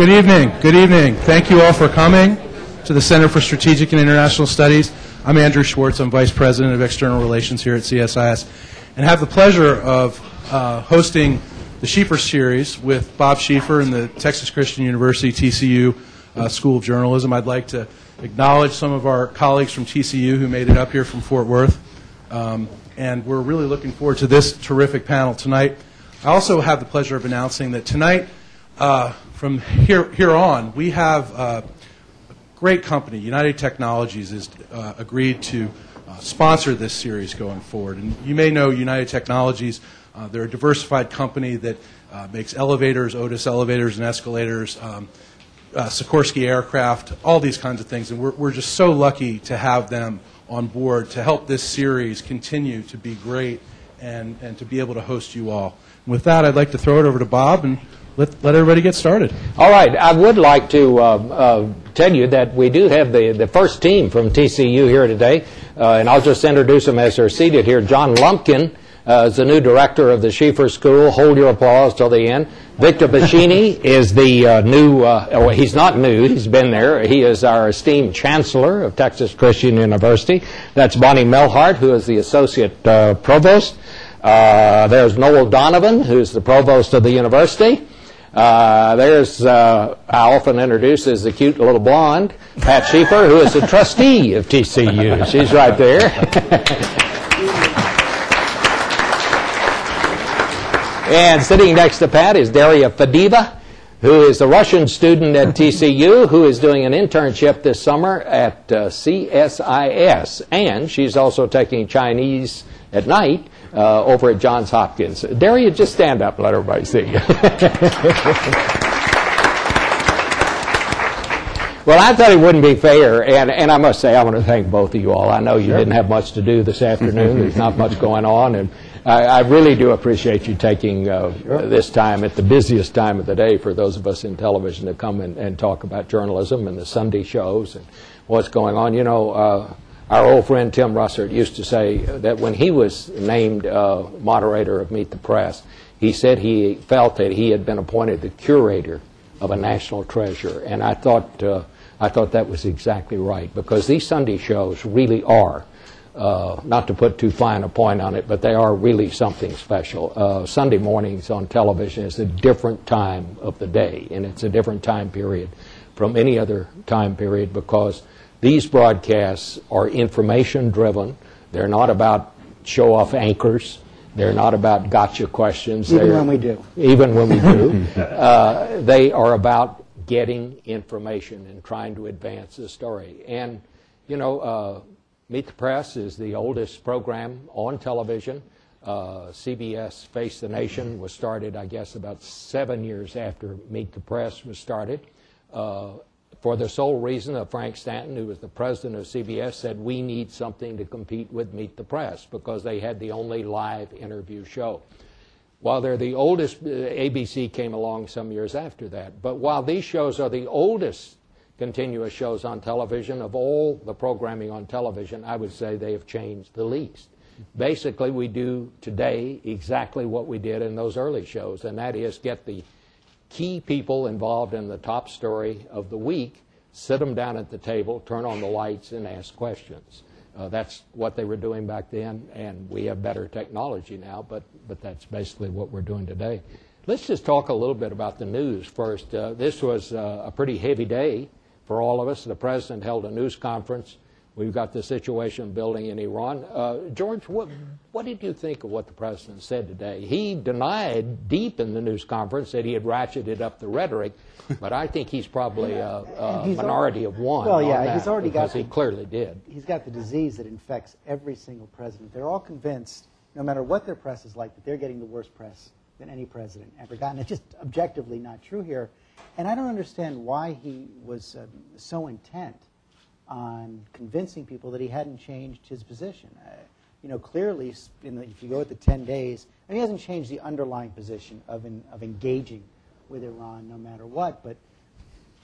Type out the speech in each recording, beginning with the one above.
Good evening. Good evening. Thank you all for coming to the Center for Strategic and International Studies. I'm Andrew Schwartz. I'm Vice President of External Relations here at CSIS, and have the pleasure of uh, hosting the Schieffer Series with Bob Schieffer and the Texas Christian University TCU uh, School of Journalism. I'd like to acknowledge some of our colleagues from TCU who made it up here from Fort Worth, um, and we're really looking forward to this terrific panel tonight. I also have the pleasure of announcing that tonight, uh, from here, here on, we have uh, a great company. United Technologies has uh, agreed to uh, sponsor this series going forward. And you may know United Technologies. Uh, they're a diversified company that uh, makes elevators, Otis elevators and escalators, um, uh, Sikorsky aircraft, all these kinds of things. And we're, we're just so lucky to have them on board to help this series continue to be great and, and to be able to host you all. With that, I'd like to throw it over to Bob and let, let everybody get started. All right. I would like to uh, uh, tell you that we do have the, the first team from TCU here today, uh, and I'll just introduce them as they're seated here. John Lumpkin uh, is the new director of the Schieffer School. Hold your applause till the end. Victor Boschini is the uh, new, uh, well, he's not new, he's been there. He is our esteemed chancellor of Texas Christian University. That's Bonnie Melhart, who is the associate provost. There's Nowell Donovan, who's the provost of the university. Uh, there's, uh, I often introduce as the cute little blonde, Pat Schieffer, who is a trustee of TCU. She's right there. and sitting next to Pat is Daria Fadeva, who is a Russian student at TCU who is doing an internship this summer at uh, CSIS. And she's also taking Chinese at night uh, over at Johns Hopkins. Daria, just stand up and let everybody see you. Well, I thought it wouldn't be fair, and, and I must say, I want to thank both of you all. I know you didn't have much to do this afternoon. There's not much going on, and I, I really do appreciate you taking uh, this time at the busiest time of the day for those of us in television to come and, and talk about journalism and the Sunday shows and what's going on. You know, uh, our old friend Tim Russert used to say that when he was named uh, moderator of Meet the Press, he said he felt that he had been appointed the curator of a national treasure, and I thought uh, I thought that was exactly right because these Sunday shows really are. Uh, not to put too fine a point on it, but they are really something special. Uh, Sunday mornings on television is a different time of the day, and it's a different time period from any other time period because these broadcasts are information driven. They're not about show off anchors. They're not about gotcha questions. Even They're- when we do. Even when we do. uh, they are about getting information and trying to advance the story. And, you know, uh, Meet the Press is the oldest program on television. Uh, CBS Face the Nation was started, I guess, about seven years after Meet the Press was started. Uh, for the sole reason that Frank Stanton, who was the president of CBS, said we need something to compete with Meet the Press because they had the only live interview show. While they're the oldest, uh, ABC came along some years after that. But while these shows are the oldest continuous shows on television, of all the programming on television, I would say they have changed the least. Basically, we do today exactly what we did in those early shows, and that is get the key people involved in the top story of the week, sit them down at the table, turn on the lights, and ask questions. Uh, that's what they were doing back then, and we have better technology now, but, but that's basically what we're doing today. Let's just talk a little bit about the news first. Uh, this was uh, a pretty heavy day for all of us. The president held a news conference. We've got the situation building in Iran. Uh, George, what, what did you think of what the president said today? He denied deep in the news conference that he had ratcheted up the rhetoric, but I think he's probably a, a He's minority of one. Well, on yeah, he's already got because he clearly did. He's got the disease that infects every single president. They're all convinced, no matter what their press is like, that they're getting the worst press than any president ever got. And it's just objectively not true here. And I don't understand why he was um, so intent on convincing people that he hadn't changed his position. Uh, you know, clearly, if you go at the 10 days, and he hasn't changed the underlying position of, in, of engaging with Iran no matter what, but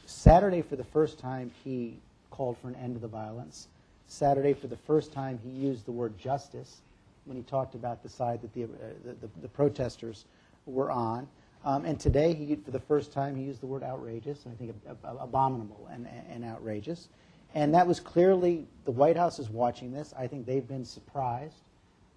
Saturday, for the first time, he called for an end to the violence. Saturday, for the first time, he used the word justice when he talked about the side that the, uh, the, the, the protesters were on. Um, and today, he, for the first time, he used the word outrageous, and I think ab- ab- abominable and, and outrageous. And that was clearly, the White House is watching this. I think they've been surprised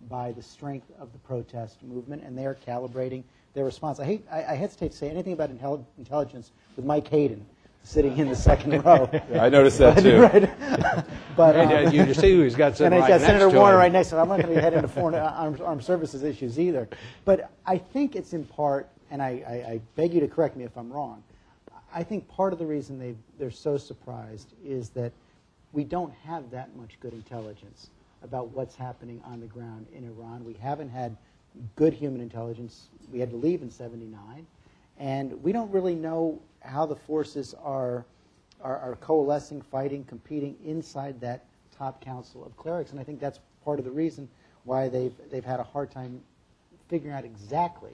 by the strength of the protest movement, and they are calibrating their response. I, hate, I, I hesitate to say anything about intelli- intelligence with Mike Hayden sitting in the second row. I noticed that too. Right. but, And, um, uh, you see who he's got and right got Senator to Warner him. right next to him. I'm not going to head into foreign uh, armed, armed services issues either. But I think it's in part, and I, I, I beg you to correct me if I'm wrong, I think part of the reason they they're so surprised is that we don't have that much good intelligence about what's happening on the ground in Iran. We haven't had good human intelligence. We had to leave in 79. And we don't really know how the forces are, are, are coalescing, fighting, competing inside that top council of clerics. And I think that's part of the reason why they've, they've had a hard time figuring out exactly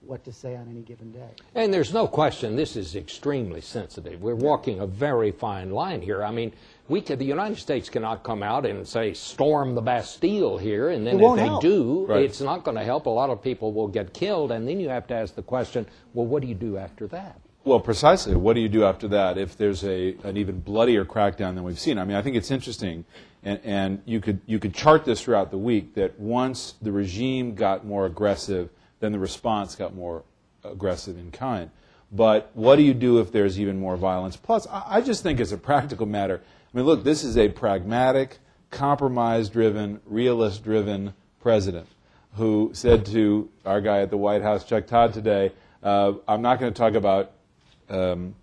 what to say on any given day. And there's no question this is extremely sensitive. We're walking a very fine line here. I mean, we could, the United States cannot come out and say storm the Bastille here, and then if they help. do, Right. it's not going to help. A lot of people will get killed, and then you have to ask the question: Well, what do you do after that? Well, precisely. What do you do after that if there's a, an even bloodier crackdown than we've seen? I mean, I think it's interesting, and, and you, could, you could chart this throughout the week that once the regime got more aggressive, then the response got more aggressive in kind. But what do you do if there's even more violence? Plus, I, just think as a practical matter, I mean, look, this is a pragmatic, compromise driven, realist driven president who said to our guy at the White House, Chuck Todd, today, uh, I'm not going to talk about um,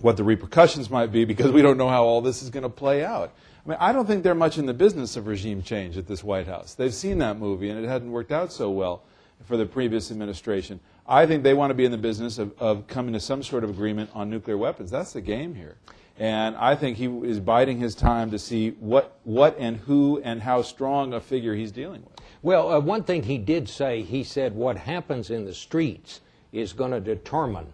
what the repercussions might be because we don't know how all this is going to play out. I mean, I don't think they're much in the business of regime change at this White House. They've seen that movie, and it hadn't worked out so well for the previous administration. I think they want to be in the business of, of coming to some sort of agreement on nuclear weapons. That's the game here. And I think he is biding his time to see what, what and who and how strong a figure he's dealing with. Well, uh, one thing he did say, he said, what happens in the streets is going to determine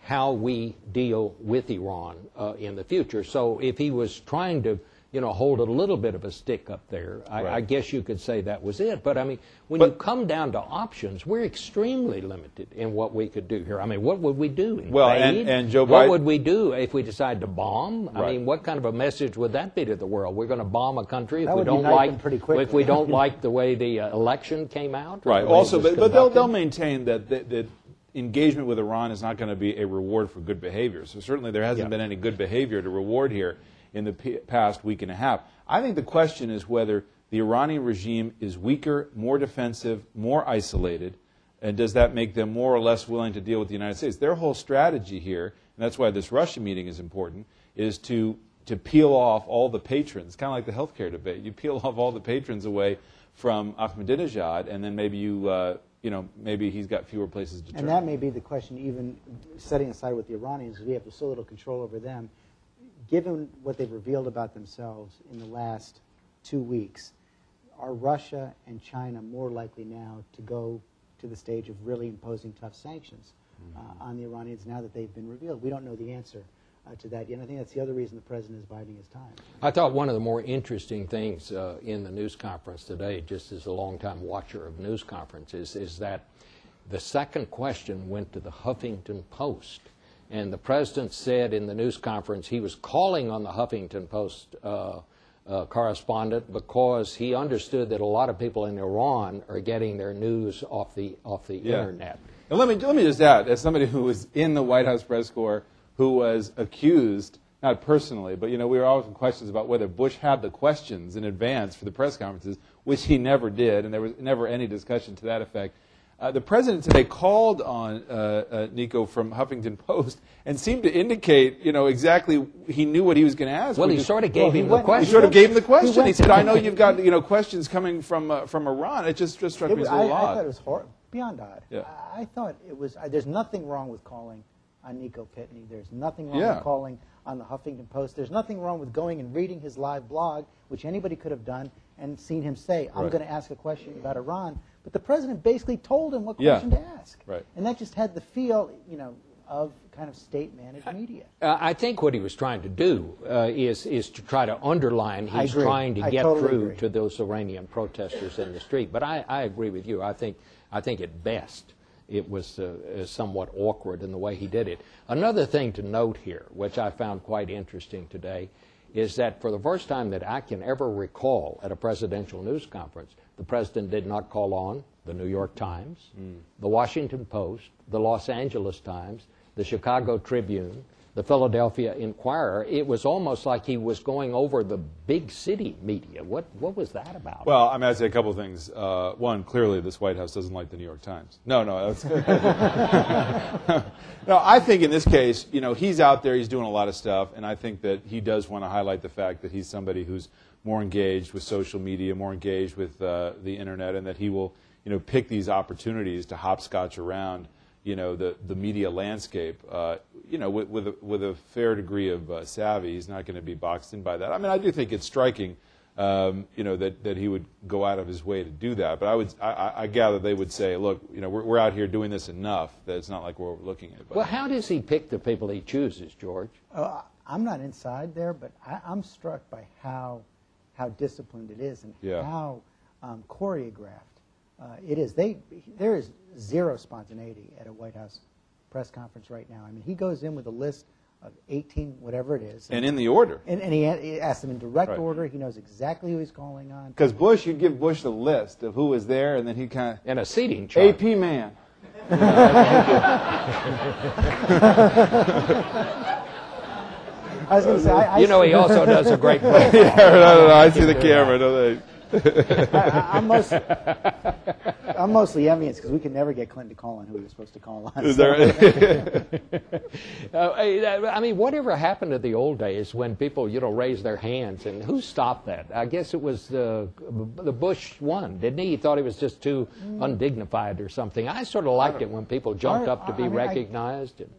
how we deal with Iran uh, in the future. So if he was trying to, you know, hold a little bit of a stick up there, I, I guess you could say that was it. But I mean, when But- you come down to options, we're extremely limited in what we could do here. I mean, what would we do? Well, and- and Joe What would we do if we decide to bomb? I Right. mean, what kind of a message would that be to the world? We're going to bomb a country if That we would don't unite like them pretty if we don't like the way the uh, election came out. Right. the way it Also, but, but they'll, they'll maintain that, that, that engagement with Iran is not going to be a reward for good behavior. So certainly there hasn't Yeah. been any good behavior to reward here in the p- past week and a half. I think the question is whether the Iranian regime is weaker, more defensive, more isolated, and does that make them more or less willing to deal with the United States? Their whole strategy here, and that's why this Russia meeting is important, is to to peel off all the patrons, kind of like the healthcare debate. You peel off all the patrons away from Ahmadinejad, and then maybe you, uh, you know, maybe he's got fewer places to turn. And that may be the question, even setting aside with the Iranians, because we have so little control over them. Given what they've revealed about themselves in the last two weeks, are Russia and China more likely now to go to the stage of really imposing tough sanctions uh, on the Iranians now that they've been revealed? We don't know the answer uh, to that yet. And I think that's the other reason the president is biding his time. I thought one of the more interesting things uh, in the news conference today, just as a longtime watcher of news conferences, is that the second question went to the Huffington Post. And the president said in the news conference he was calling on the Huffington Post uh, uh, correspondent because he understood that a lot of people in Iran are getting their news off the, off the Yeah. internet. And let me let me just add, as somebody who was in the White House press corps, who was accused, not personally, but you know, we were always in questions about whether Bush had the questions in advance for the press conferences, which he never did, and there was never any discussion to that effect. Uh, the president today called on uh, uh, Nico from Huffington Post and seemed to indicate, you know, exactly he knew what he was going to ask. Well, he is- sort of gave he him went- the he he question. sort of gave him the question. He, went- said, "I know you've got you know questions coming from uh, from Iran." It just just struck It me was- as a I, little I odd. thought it was hor- beyond odd. Yeah. I, I thought it was. I, there's nothing wrong with calling on Nico Pitney. There's nothing wrong Yeah. with calling on the Huffington Post. There's nothing wrong with going and reading his live blog, which anybody could have done and seen him say, "I'm Right. going to ask a question about Iran." But the president basically told him what Yeah. question to ask, Right. and that just had the feel, you know, of kind of state-managed media. Uh, I think what he was trying to do uh, is is to try to underline he's trying to I get totally through agree. to those Iranian protesters in the street. But I, I agree with you. I think I think at best it was uh, uh, somewhat awkward in the way he did it. Another thing to note here, which I found quite interesting today, is that for the first time that I can ever recall at a presidential news conference, the president did not call on the New York Times, the Washington Post, the Los Angeles Times, the Chicago Tribune, the Philadelphia Inquirer. It was almost like he was going over the big city media. What, what was that about? Well, I'm going to say a couple of things. Uh, one, clearly, this White House doesn't like the New York Times. No, no, that's no. I think in this case, you know, he's out there, he's doing a lot of stuff, and I think that he does want to highlight the fact that he's somebody who's more engaged with social media, more engaged with uh, the internet, and that he will, you know, pick these opportunities to hopscotch around, you know, the the media landscape. Uh, you know, with with a, with a fair degree of uh, savvy, he's not going to be boxed in by that. I mean, I do think it's striking um, you know, that, that he would go out of his way to do that. But I would, I, I gather they would say, look, you know, we're, we're out here doing this enough that it's not like we're overlooking it. But well, how does he pick the people he chooses, George? Uh, I'm not inside there, but I, I'm struck by how how disciplined it is and Yeah. how um, choreographed uh, it is. They there is zero spontaneity at a White House press conference right now. I mean, he goes in with a list of 18 whatever it is, and in the order. and, and he, he asks them in direct Right. order. He knows exactly who he's calling on. Because Bush, you'd give Bush the list of who was there, and then he kind of. And a seating of chart. AP man. I was going to say, I, I You know, he also does a great yeah, no, no, no, I see the camera. No, they- I, I'm, most, I'm mostly envious because we could never get Clinton to call on who he was supposed to call on. Is So- there, Uh, I I mean, whatever happened to the old days when people, you know, raised their hands, and who stopped that? I guess it was the the Bush one, didn't he? He thought he was just too undignified or something. I sort of liked it when people jumped I- up to I be mean, I- recognized. and-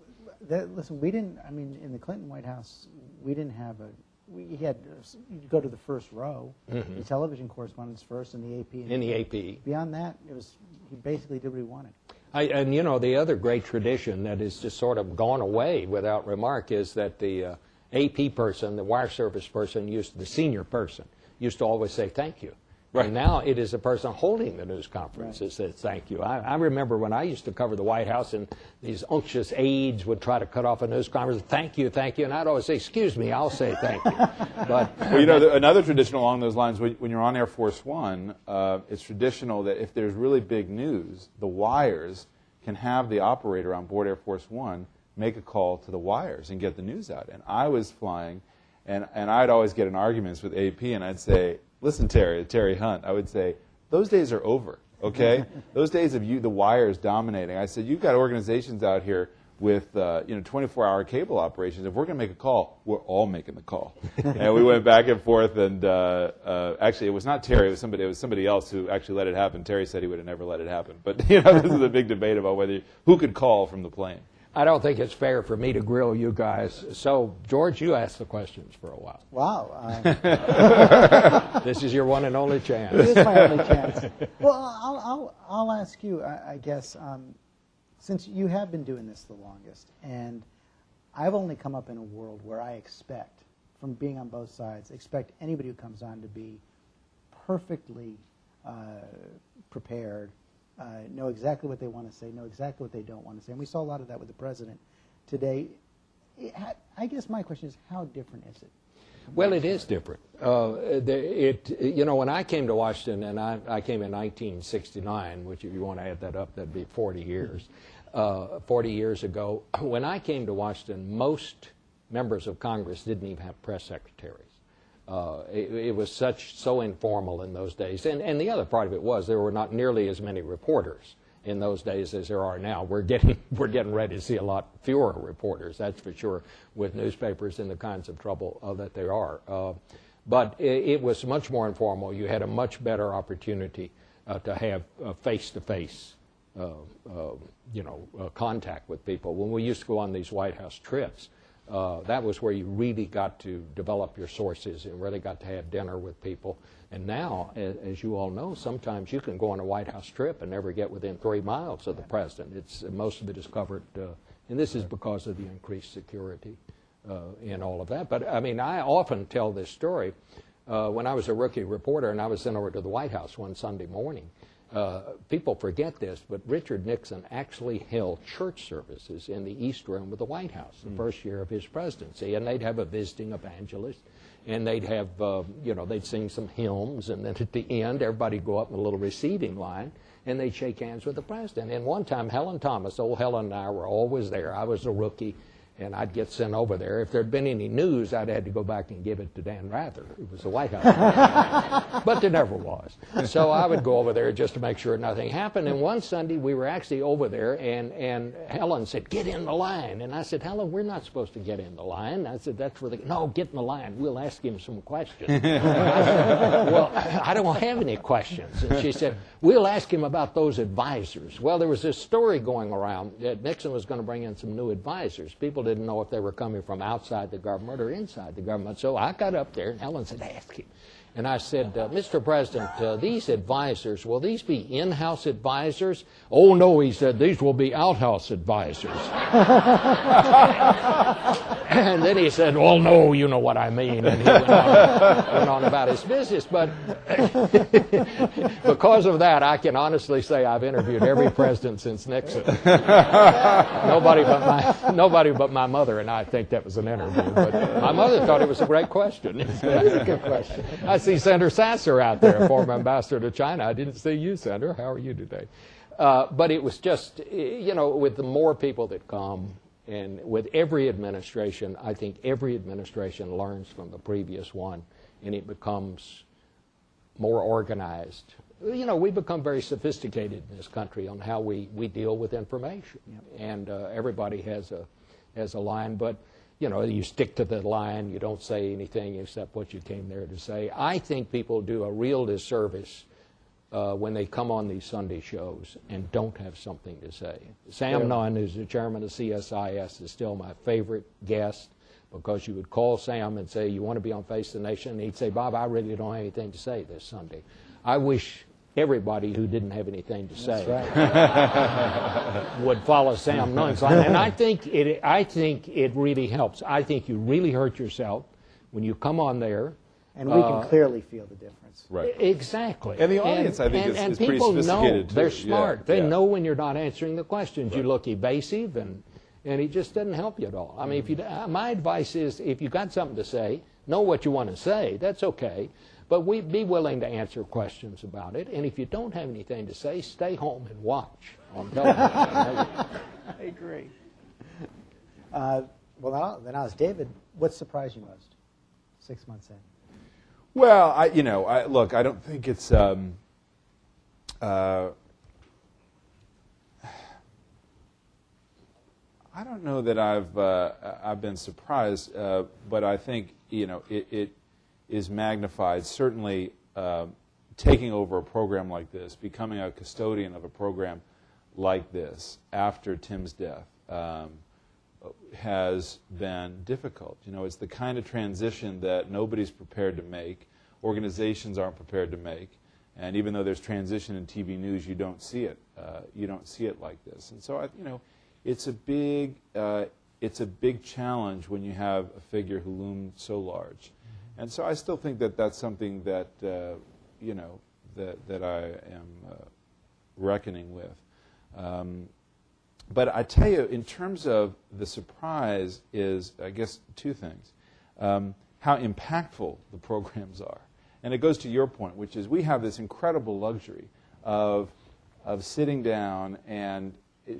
that, listen, we didn't. I mean, in the Clinton White House, we didn't have a. We had you go to the first row, the television correspondents first, and the AP. Mm-hmm. In the AP. Beyond that, it was he basically did what he wanted. I, and you know, the other great tradition that has just sort of gone away without remark is that the uh, AP person, the wire service person, used the senior person used to always say thank you. Right. And now it is the person holding the news conference that says thank you. I, I remember when I used to cover the White House and these unctuous aides would try to cut off a news conference, thank you, thank you, and I'd always say, excuse me, I'll say thank you. But well, you know, the, another tradition along those lines, when, when you're on Air Force One, uh, it's traditional that if there's really big news, the wires can have the operator on board Air Force One make a call to the wires and get the news out. And I was flying, and, and I'd always get in arguments with AP, and I'd say, listen, Terry, Terry Hunt, I would say, those days are over, okay? those days of you, the wires dominating. I said, you've got organizations out here with uh, you know 24-hour cable operations. If we're going to make a call, we're all making the call. and we went back and forth. And uh, uh, actually, it was not Terry. It was somebody. It was somebody else who actually let it happen. Terry said he would have never let it happen. But you know, this is a big debate about whether who could call from the plane. I don't think it's fair for me to grill you guys. So, George, you ask the questions for a while. Wow, uh, This is your one and only chance. this is my only chance. Well, I'll, I'll, I'll ask you, I, I guess, um, since you have been doing this the longest, and I've only come up in a world where I expect, from being on both sides, expect anybody who comes on to be perfectly uh, prepared, uh, know exactly what they want to say, know exactly what they don't want to say. And we saw a lot of that with the president today. It I guess my question is, how different is it? Well, it is different. Uh, the, it, you know, when I came to Washington, and I, I came in 1969, which if you want to add that up, that'd be 40 years. Uh, 40 years ago, when I came to Washington, most members of Congress didn't even have press secretaries. Uh, it, it was such so informal in those days, and and the other part of it was there were not nearly as many reporters in those days as there are now. We're getting we're getting ready to see a lot fewer reporters, that's for sure, with newspapers in the kinds of trouble uh, that there are. Uh, but it, it was much more informal. You had a much better opportunity uh, to have face to face, you know, uh, contact with people. When we used to go on these White House trips, uh, that was where you really got to develop your sources and really got to have dinner with people. And now, as, you all know, sometimes you can go on a White House trip and never get within three miles of the president. It's most of it is covered, uh, and this is because of the increased security uh, and all of that. But I mean, I often tell this story. Uh, when I was a rookie reporter and I was sent over to the White House one Sunday morning, uh, people forget this, but Richard Nixon actually held church services in the East Room of the White House the first year of his presidency, and they'd have a visiting evangelist, and they'd have, uh, you know, they'd sing some hymns, and then at the end, everybody'd go up in a little receiving line, and they'd shake hands with the president. And one time, Helen Thomas, old Helen and I were always there. I was a rookie and I'd get sent over there. If there'd been any news, I'd had to go back and give it to Dan Rather, who was the White House. but there never was. So I would go over there just to make sure nothing happened. And one Sunday, we were actually over there, and, and Helen said, Get in the line. And I said, Helen, we're not supposed to get in the line. I said, That's for the. No, get in the line. We'll ask him some questions. I said, well, I don't have any questions. And she said, We'll ask him about those advisors. Well, there was this story going around that Nixon was going to bring in some new advisors. People didn't know if they were coming from outside the government or inside the government. So I got up there, and Helen said, Ask him. And I said, uh, Mr. President, uh, these advisors, will these be in house advisors? Oh, no, he said, these will be outhouse advisors. and then he said, Well, no, you know what I mean. And he went on, went on about his business. But because of that, I can honestly say I've interviewed every president since Nixon. nobody, but my, nobody but my mother and I think that was an interview. But my mother thought it was a great question. It's a good question. I see Senator Sasser out there, former ambassador to China. I didn't see you, Senator. How are you today? Uh, but it was just, you know, with the more people that come, and with every administration, I think every administration learns from the previous one, and it becomes more organized. You know, we become very sophisticated in this country on how we, we deal with information, and uh, everybody has a has a line, but you know, you stick to the line, you don't say anything except what you came there to say. I think people do a real disservice uh, when they come on these Sunday shows and don't have something to say. Sam Nunn, who's the chairman of CSIS, is still my favorite guest because you would call Sam and say, You want to be on Face the Nation? And he'd say, Bob, I really don't have anything to say this Sunday. I wish everybody who didn't have anything to say would follow Sam Nunn's line. And I think it, I think it really helps. I think you really hurt yourself when you come on there. And we can clearly feel the difference. Right. Exactly. And the audience, I think, and, is- and is pretty people know too. they're Yeah, smart. They yeah. know when you're not answering the questions. You look evasive, and and it just doesn't help you at all. I mean, if you, uh, my advice is, if you've got something to say, know what you want to say. That's okay, but we be willing to answer questions about it. And if you don't have anything to say, stay home and watch on television. I agree. Uh, well, now, then I was David. What surprised you most? Six months in. Well, I, you know, I, look, I don't think it's. Um, uh, I don't know that I've uh, I've been surprised, uh, but I think you know it, it is magnified. Certainly, uh, taking over a program like this, becoming a custodian of a program like this after Tim's death. Um, has been difficult. You know, it's the kind of transition that nobody's prepared to make, organizations aren't prepared to make, and even though there's transition in TV news, you don't see it. Uh, you don't see it like this, and so I, you know, it's a big, uh, it's a big challenge when you have a figure who loomed so large, and so I still think that that's something that, uh, you know, that that I am uh, reckoning with. Um, but I tell you, in terms of the surprise, is I guess two things: um, how impactful the programs are, and it goes to your point, which is we have this incredible luxury of of sitting down and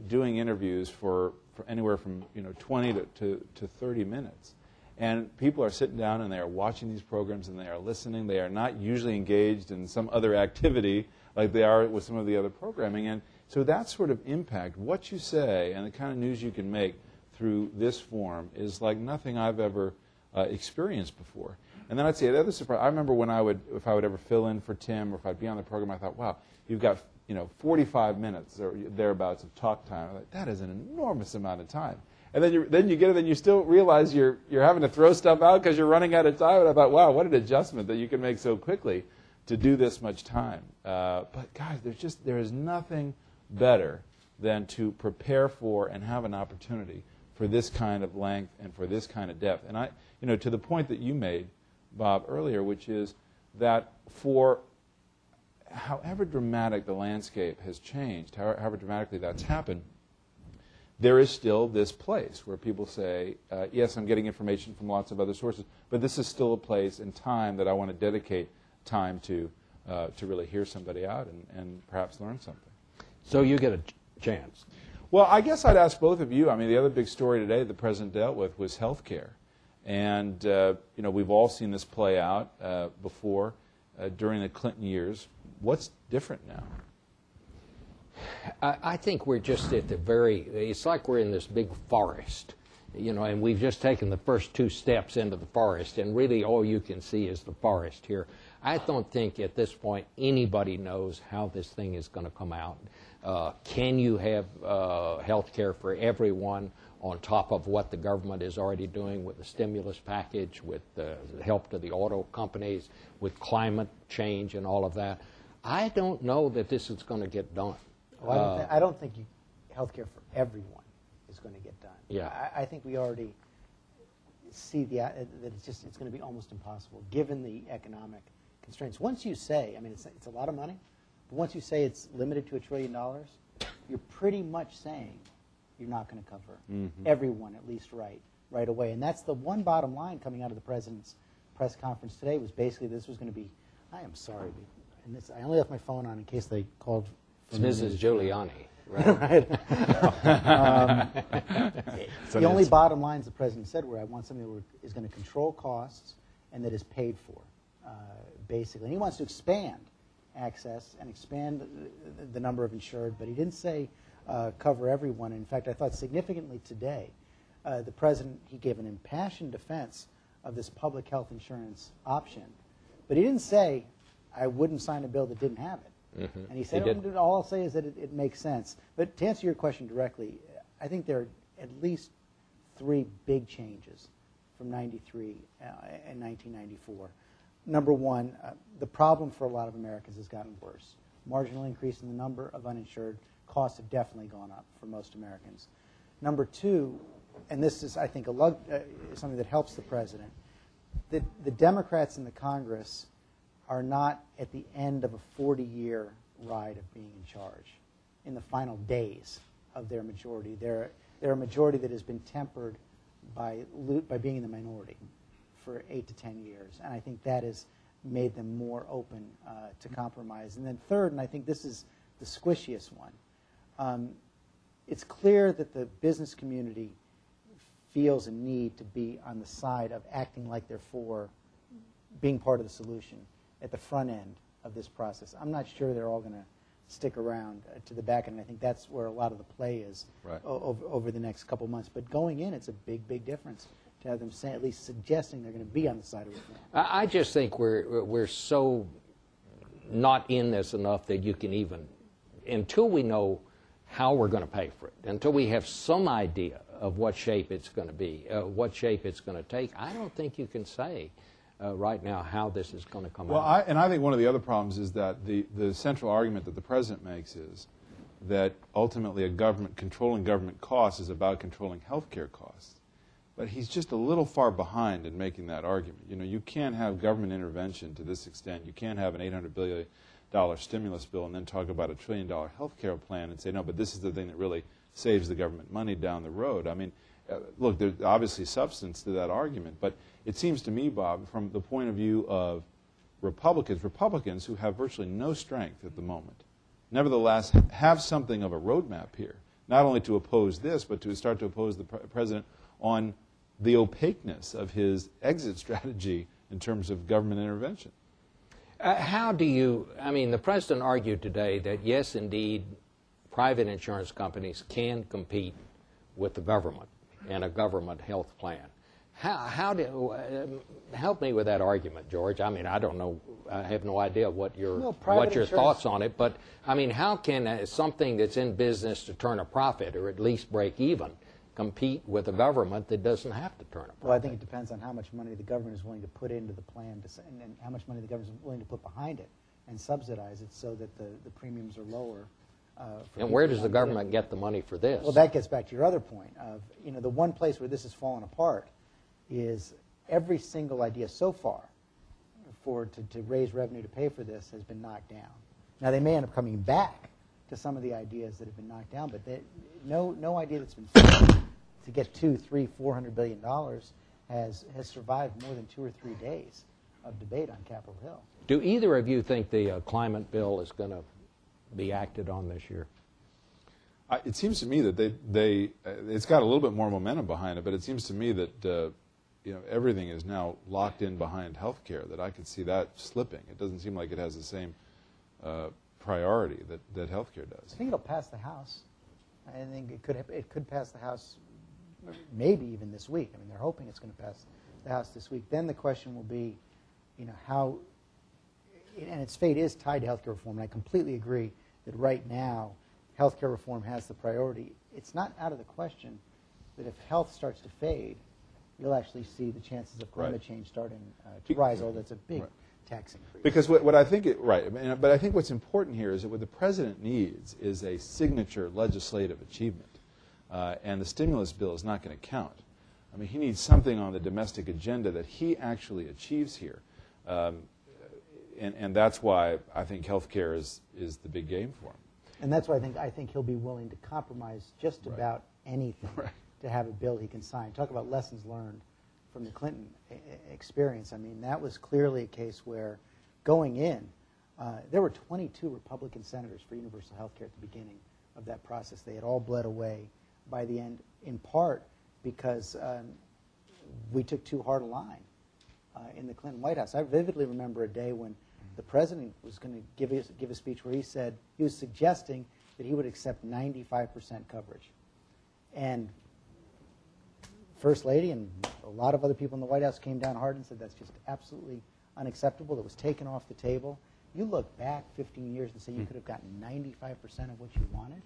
doing interviews for, for anywhere from you know 20 to, to, to 30 minutes. And people are sitting down and they are watching these programs and they are listening. They are not usually engaged in some other activity like they are with some of the other programming. And so that sort of impact, what you say and the kind of news you can make through this form is like nothing I've ever uh, experienced before. And then I'd say the other surprise. I remember when I would, if I would ever fill in for Tim or if I'd be on the program, I thought, wow, you've got you know 45 minutes or thereabouts of talk time. I'm like, that is an enormous amount of time. And then you then you get it, and you still realize you're you're having to throw stuff out because you're running out of time. And I thought, wow, what an adjustment that you can make so quickly to do this much time. Uh, but guys, there's just there is nothing better than to prepare for and have an opportunity for this kind of length and for this kind of depth. And I, you know, to the point that you made, Bob, earlier, which is that for however dramatic the landscape has changed, however, however dramatically that's happened, there is still this place where people say, uh, yes, I'm getting information from lots of other sources, but this is still a place and time that I want to dedicate time to uh, to really hear somebody out and, and perhaps learn something. So you get a chance. Well, I guess I'd ask both of you. I mean, the other big story today the president dealt with was health care. And, uh, you know, we've all seen this play out uh, before uh, during the Clinton years. What's different now? I, I think we're just at the very, it's like we're in this big forest, you know, and we've just taken the first two steps into the forest, and really all you can see is the forest here. I don't think at this point anybody knows how this thing is going to come out. Uh, can you have uh, health care for everyone on top of what the government is already doing with the stimulus package, with the help to the auto companies, with climate change and all of that? I don't know that this is going to get done. Well, I, don't thi- I don't think you, healthcare for everyone is going to get done. Yeah. I, I think we already see the, uh, that it's just, it's going to be almost impossible, given the economic constraints. Once you say, I mean, it's, it's a lot of money, but once you say it's limited to a trillion dollars, you're pretty much saying you're not going to cover everyone, at least right, right away. And that's the one bottom line coming out of the president's press conference today was basically this was going to be, I am sorry, and this, I only left my phone on in case they called. It's Mrs. news. Giuliani, right? The only bottom lines the president said were, I want something that is going to control costs and that is paid for, uh, basically. And he wants to expand access and expand the, the number of insured, but he didn't say uh, cover everyone. In fact, I thought significantly today, uh, the president, he gave an impassioned defense of this public health insurance option, but he didn't say, I wouldn't sign a bill that didn't have it. And he said, He all I'll say is that it, it makes sense. But to answer your question directly, I think there are at least three big changes from 93 uh, and 1994. Number one, uh, the problem for a lot of Americans has gotten worse. Marginal increase in the number of uninsured. Costs have definitely gone up for most Americans. Number two, and this is, I think, a lug, uh, something that helps the president, the, the Democrats in the Congress are not at the end of a 40 year ride of being in charge in the final days of their majority. They're, they're a majority that has been tempered by, by being in the minority for eight to 10 years. And I think that has made them more open uh, to compromise. And then, third, and I think this is the squishiest one, um, it's clear that the business community feels a need to be on the side of acting like they're for being part of the solution at the front end of this process. I'm not sure they're all going to stick around uh, to the back end. I think that's where a lot of the play is Right. o- over, over the next couple months. But going in, it's a big, big difference to have them say, at least suggesting they're going to be on the side of reform. I I just think we're, we're so not in this enough that you can even, until we know how we're going to pay for it, until we have some idea of what shape it's going to be, uh, what shape it's going to take, I don't think you can say uh, right now how this is going to come Well, out. I, and I think one of the other problems is that the, the central argument that the president makes is that ultimately a government controlling government costs is about controlling health care costs. But he's just a little far behind in making that argument. You know, you can't have government intervention to this extent. You can't have an $800 billion stimulus bill and then talk about a trillion dollar health care plan and say, no, but this is the thing that really saves the government money down the road. I mean, uh, look, there's obviously substance to that argument, but it seems to me, Bob, from the point of view of Republicans, Republicans who have virtually no strength at the moment, nevertheless have something of a roadmap here, not only to oppose this, but to start to oppose the pre- president on the opaqueness of his exit strategy in terms of government intervention. Uh, how do you, I mean, the president argued today that yes, indeed, private insurance companies can compete with the government and a government health plan. How, how do, uh, help me with that argument, George. I mean, I don't know, I have no idea what your, what your insurance- thoughts on it, but I mean, how can uh, something that's in business to turn a profit or at least break even compete with a government that doesn't have to turn a profit? Well, I think it depends on how much money the government is willing to put into the plan to, and, and how much money the government is willing to put behind it and subsidize it so that the, the premiums are lower. Uh, for and where does the government get the money for this? Well, that gets back to your other point of, you know, the one place where this has fallen apart is every single idea so far for to, to raise revenue to pay for this has been knocked down. Now, they may end up coming back to some of the ideas that have been knocked down, but they, no, no idea that's been to get two, three, four hundred billion dollars has, has survived more than two or three days of debate on Capitol Hill. Do either of you think the uh, climate bill is going to be acted on this year? I, it seems to me that they, they uh, it's got a little bit more momentum behind it, but it seems to me that uh, you know everything is now locked in behind healthcare. That I could see that slipping. It doesn't seem like it has the same uh, priority that, that healthcare does. I think it'll pass the House. I think it could, it could pass the House maybe even this week. I mean, they're hoping it's going to pass the House this week. Then the question will be, you know, how, and its fate is tied to healthcare reform. And I completely agree that right now, healthcare reform has the priority. It's not out of the question that if health starts to fade, you'll actually see the chances of climate Right. change starting uh, to rise. Although that's a big Right. tax increase. Because what, what I think, it, right, I mean, but I think what's important here is that what the president needs is a signature legislative achievement. Uh, and the stimulus bill is not going to count. I mean, he needs something on the domestic agenda that he actually achieves here. Um, and, and that's why I think health care is, is the big game for him. And that's why I think I think he'll be willing to compromise just about anything Right. to have a bill he can sign. Talk about lessons learned from the Clinton experience. I mean, that was clearly a case where going in, uh, there were 22 Republican senators for universal health care at the beginning of that process. They had all bled away by the end, in part because um, we took too hard a line uh, in the Clinton White House. I vividly remember a day when the president was going to give a, give a speech where he said he was suggesting that he would accept 95% coverage, and First Lady and a lot of other people in the White House came down hard and said that's just absolutely unacceptable. It was taken off the table. You look back 15 years and say you could have gotten 95% of what you wanted.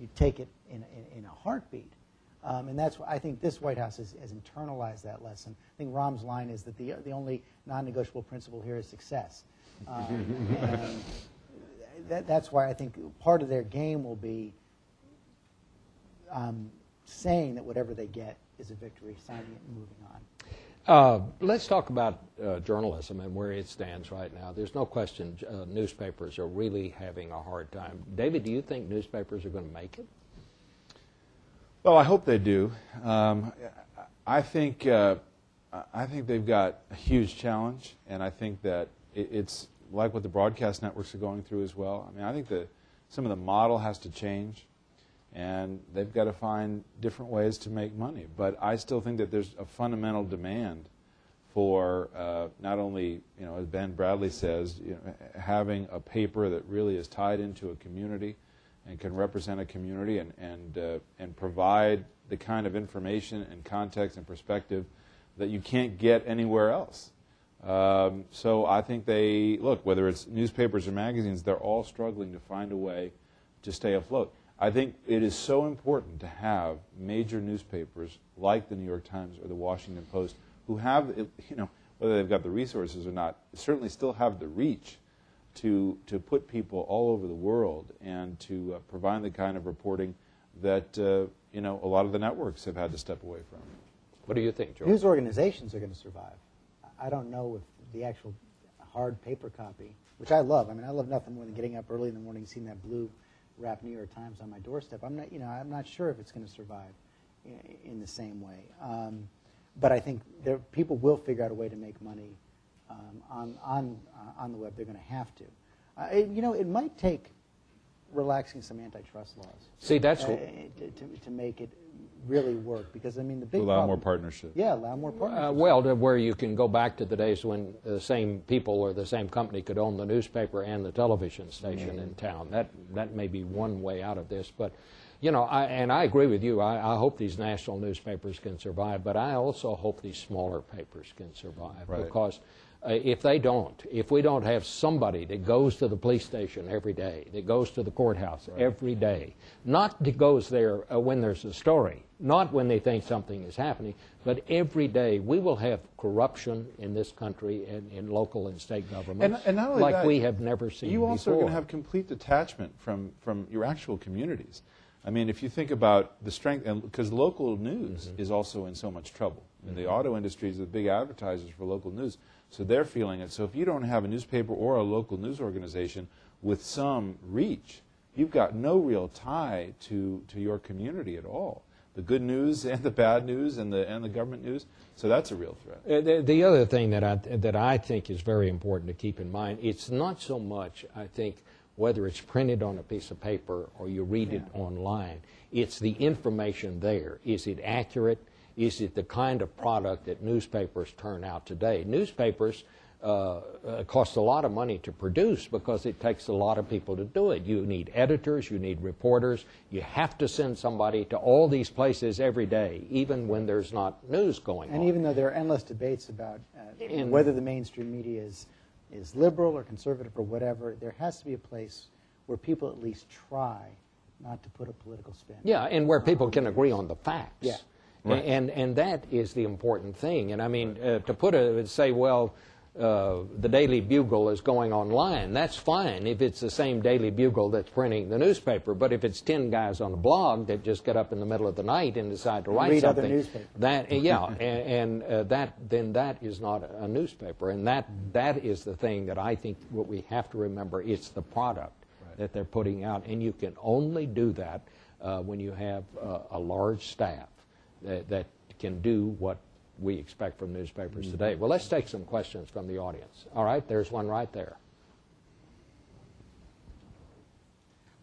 You take it in, in, in a heartbeat. Um, and that's why I think this White House has, has internalized that lesson. I think Rahm's line is that the, the only non negotiable principle here is success. Um, and that, that's why I think part of their game will be um, saying that whatever they get is a victory, signing it and moving on. Uh, let's talk about uh, journalism and where it stands right now. There's no question uh, newspapers are really having a hard time. David, do you think newspapers are going to make it? Well, I hope they do. Um, I think uh, I think they've got a huge challenge, and I think that it, it's like what the broadcast networks are going through as well. I mean, I think that some of the model has to change, and they've got to find different ways to make money. But I still think that there's a fundamental demand for uh, not only, you know, as Ben Bradlee says, you know, having a paper that really is tied into a community and can represent a community and, and, uh, and provide the kind of information and context and perspective that you can't get anywhere else. Um, so I think they, look, whether it's newspapers or magazines, they're all struggling to find a way to stay afloat. I think it is so important to have major newspapers like the New York Times or the Washington Post who have, you know, whether they've got the resources or not, certainly still have the reach to, to put people all over the world and to uh, provide the kind of reporting that, uh, you know, a lot of the networks have had to step away from. What do you think, George? News organizations are going to survive. I don't know if the actual hard paper copy, which I love. I mean, I love nothing more than getting up early in the morning and seeing that blue wrapped New York Times on my doorstep. I'm not, you know, I'm not sure if it's going to survive in, in the same way. Um, but I think there, people will figure out a way to make money um, on on uh, on the web. They're going to have to. Uh, it- you know, it might take relaxing some antitrust laws See, that's uh, to, to, to make it really work. Because I mean, the big Allow problem, more partnership. Yeah, allow more partnerships. uh, well, to where you can go back to the days when the same people or the same company could own the newspaper and the television station in town. That that may be one way out of this, but. You know, I, and I agree with you. I, I hope these national newspapers can survive, but I also hope these smaller papers can survive Right. because uh, if they don't, if we don't have somebody that goes to the police station every day, that goes to the courthouse every day, not that goes there uh, when there's a story, not when they think something is happening, but every day, we will have corruption in this country and in local and state governments And, and like that, we have never seen You also are going to have complete detachment from, from your actual communities. I mean, if you think about the strength, and because local news Mm-hmm. is also in so much trouble. And the auto industry is the big advertisers for local news, so they're feeling it. So if you don't have a newspaper or a local news organization with some reach, you've got no real tie to, to your community at all. The good news and the bad news and the, and the government news. So that's a real threat. Uh, The, the other thing that I, that I think is very important to keep in mind, it's not so much, I think, whether it's printed on a piece of paper or you read it online. It's the information there. Is it accurate? Is it the kind of product that newspapers turn out today? Newspapers uh, uh, cost a lot of money to produce because it takes a lot of people to do it. You need editors, you need reporters, you have to send somebody to all these places every day, even when there's not news going And on. And even though there are endless debates about uh, And- whether the mainstream media is, is liberal or conservative or whatever, there has to be a place where people at least try not to put a political spin. Yeah, and where people can agree on the facts. Yeah. A- And, and that is the important thing. And I mean, uh, to put a, say, well, uh, the Daily Bugle is going online, that's fine if it's the same Daily Bugle that's printing the newspaper. But if it's 10 guys on a blog that just get up in the middle of the night and decide to write Read something, that, yeah, and, and uh, that, then that is not a newspaper. And that, that is the thing that I think what we have to remember, it's the product that they're putting out. And you can only do that uh, when you have uh, a large staff that, that can do what we expect from newspapers today. Well, let's take some questions from the audience. All right, there's one right there.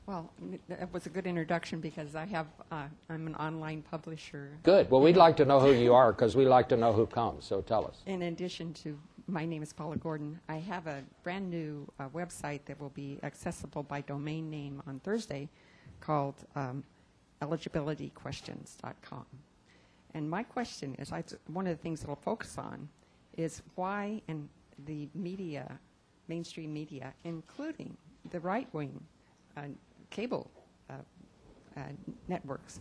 Well, that was a good introduction because I have, uh, I'm an online publisher. Good. Well, we'd like to know who you are because we like to know who comes, so tell us. In addition to, my name is Paula Gordon, I have a brand new uh, website that will be accessible by domain name on Thursday called um, eligibilityquestions.com. And my question is, I, one of the things that I'll focus on is why in the media, mainstream media, including the right-wing uh, cable uh, uh, networks,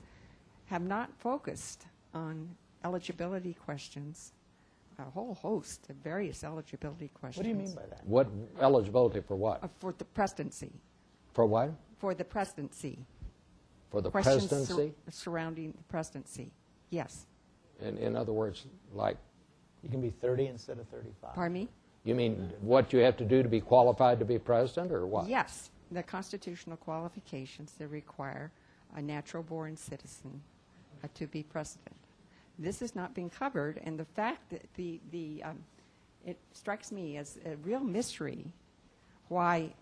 have not focused on eligibility questions, a whole host of various eligibility questions. What do you mean by that? What eligibility for what? Uh, For the presidency, For what? for the presidency. For the Questions sur- Surrounding the presidency, yes. In, in other words, like, You can be 30 instead of 35. Pardon me? you mean what you have to do to be qualified to be president or what? Yes, the constitutional qualifications that require a natural-born citizen uh, to be president. This is not being covered, and the fact that the, the um, it strikes me as a real mystery why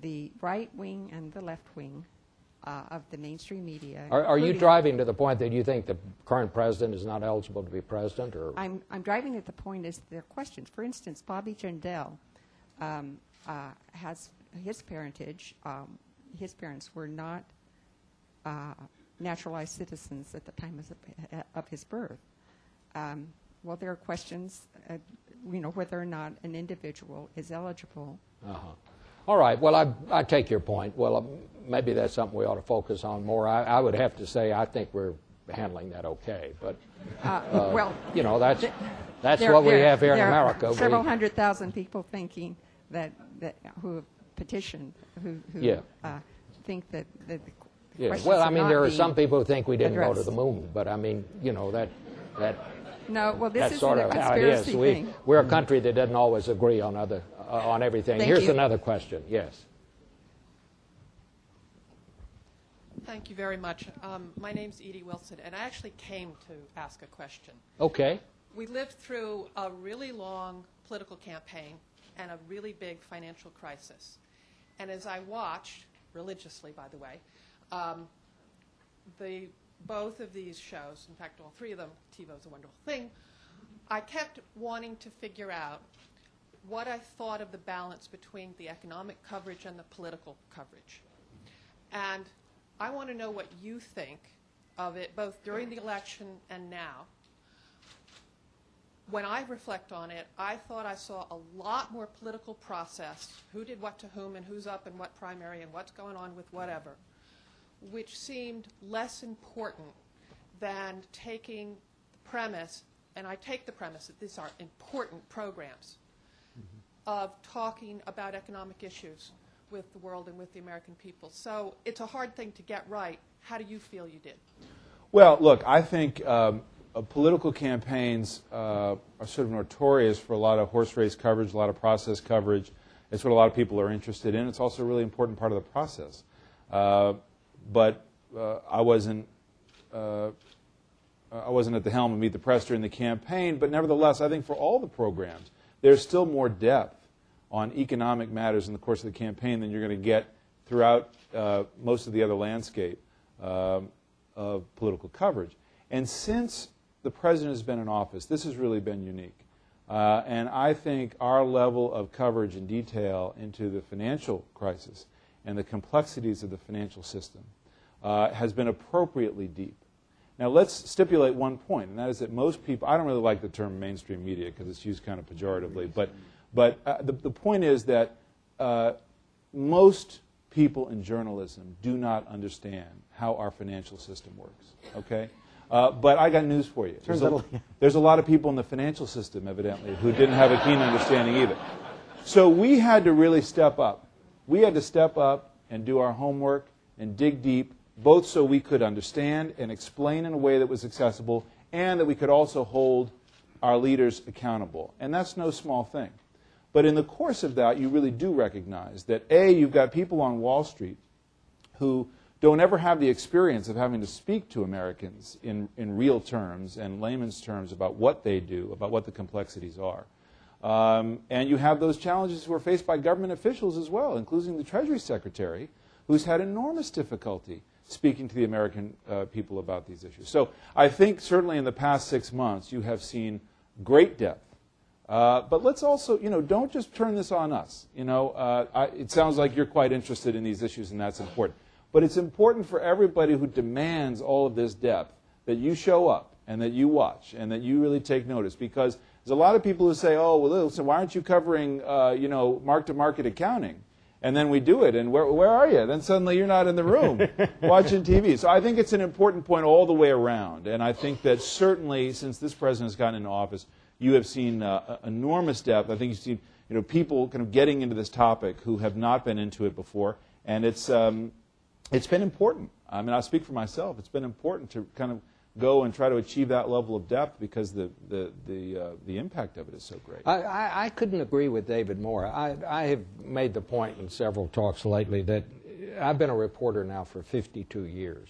the right wing and the left wing uh, of the mainstream media. Are, are you driving to the point that you think the current president is not eligible to be president, or I'm, I'm driving at the point is there are questions. For instance, Bobby Jindal um, uh, has his parentage. Um, his parents were not uh, naturalized citizens at the time of, of his birth. Um, well, there are questions, uh, you know, whether or not an individual is eligible. Uh-huh. All right. Well, I, I take your point. Well, um, maybe that's something we ought to focus on more. I, I would have to say I think we're handling that okay, but Uh, well, you know that's th- that's there- what we there- have here in America. We- Several hundred thousand people thinking that, that who have petitioned, who, who Yeah. uh, think that, that the yeah. Well, I mean, there are some people who think we didn't go to the moon, but I mean, you know that that No, well, this that's isn't sort a of how it is. conspiracy We we're a country that doesn't always agree on other uh, on everything. Thank Here's you. another question. Yes. Thank you very much. Um, my name's Edie Wilson, and I actually came to ask a question. Okay. We lived through a really long political campaign and a really big financial crisis. And as I watched, religiously, by the way, um, the, both of these shows, in fact, all three of them, TiVo's a wonderful thing, I kept wanting to figure out what I thought of the balance between the economic coverage and the political coverage. And I want to know what you think of it, both during the election and now. When I reflect on it, I thought I saw a lot more political process who did what to whom, and who's up in what primary, and what's going on with whatever which seemed less important than taking the premise, and I take the premise that these are important programs, of talking about economic issues with the world and with the American people. So it's a hard thing to get right. How do you feel you did? Well, look, I think um, uh, political campaigns uh, are sort of notorious for a lot of horse race coverage, a lot of process coverage, It's what a lot of people are interested in. It's also a really important part of the process. Uh, but uh, I wasn't. Uh, I wasn't at the helm of Meet the Press during the campaign, but nevertheless, I think for all the programs, there's still more depth on economic matters in the course of the campaign than you're going to get throughout uh, most of the other landscape um, of political coverage. And since the president has been in office, this has really been unique. Uh, and I think our level of coverage and detail into the financial crisis and the complexities of the financial system uh, has been appropriately deep. Now, let's stipulate one point, and that is that most people, I don't really like the term mainstream media because it's used kind of pejoratively, but, but uh, the, the point is that uh, most people in journalism do not understand how our financial system works, okay? Uh, but I got news for you. There's a, there's a lot of people in the financial system, evidently, who didn't have a keen understanding either. So we had to really step up. We had to step up and do our homework and dig deep, both so we could understand and explain in a way that was accessible and that we could also hold our leaders accountable. And that's no small thing. But in the course of that, you really do recognize that A, you've got people on Wall Street who don't ever have the experience of having to speak to Americans in, in real terms and layman's terms about what they do, about what the complexities are. Um, and you have those challenges who are faced by government officials as well, including the Treasury Secretary, who's had enormous difficulty speaking to the American uh, people about these issues. So I think certainly in the past six months you have seen great depth. Uh, but let's also, you know, don't just turn this on us. You know, uh, I, it sounds like you're quite interested in these issues, and that's important. But it's important for everybody who demands all of this depth that you show up and that you watch and that you really take notice because there's a lot of people who say, oh, well, listen, why aren't you covering, uh, you know, mark-to-market accounting? And then we do it, and where, where are you? Then suddenly you're not in the room watching TV. So I think it's an important point all the way around. And I think that certainly since this president has gotten into office, you have seen uh, enormous depth. I think you've seen you know, people kind of getting into this topic who have not been into it before. And it's, um, it's been important. I mean, I speak for myself. It's been important to kind of go and try to achieve that level of depth because the the the, uh, the impact of it is so great. I, I, I, couldn't agree with David more. I, I have made the point in several talks lately that I've been a reporter now for 52 years.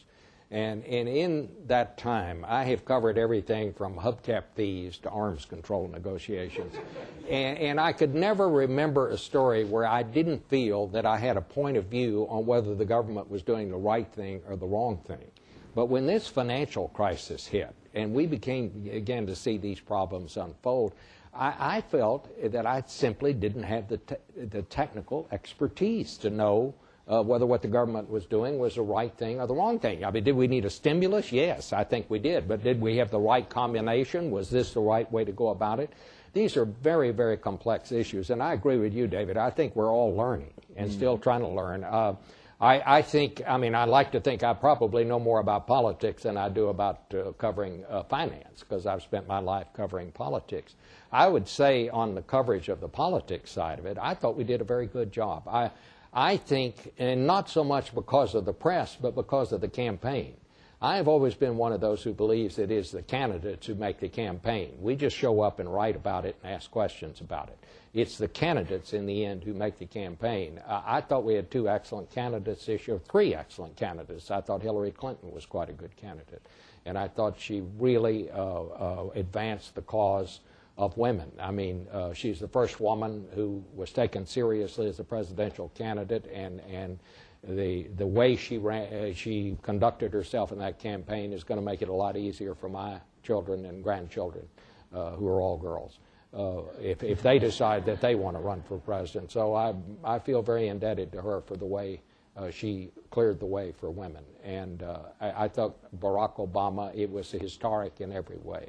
And, and in that time, I have covered everything from hubcap fees to arms control negotiations. and, and I could never remember a story where I didn't feel that I had a point of view on whether the government was doing the right thing or the wrong thing. But when this financial crisis hit, and we became again to see these problems unfold, I, I felt that I simply didn't have the, te- the technical expertise to know uh, whether what the government was doing was the right thing or the wrong thing. I mean, did we need a stimulus? Yes, I think we did. But did we have the right combination? Was this the right way to go about it? These are very, very complex issues. And I agree with you, David. I think we're all learning and mm. still trying to learn. Uh, I, I, think, I mean, I like to think I probably know more about politics than I do about uh, covering uh, finance because I've spent my life covering politics. I would say on the coverage of the politics side of it, I thought we did a very good job. I, I think, and not so much because of the press, but because of the campaign. I have always been one of those who believes it is the candidates who make the campaign. We just show up and write about it and ask questions about it. It's the candidates in the end who make the campaign. Uh, I thought we had two excellent candidates this year, three excellent candidates. I thought Hillary Clinton was quite a good candidate. And I thought she really uh, uh, advanced the cause of women. I mean, uh, she's the first woman who was taken seriously as a presidential candidate, and and the the way she ran, uh, she conducted herself in that campaign is going to make it a lot easier for my children and grandchildren, uh, who are all girls. Uh, if, if they decide that they want to run for president. So I, I feel very indebted to her for the way uh, she cleared the way for women. And uh, I, I, thought Barack Obama, it was historic in every way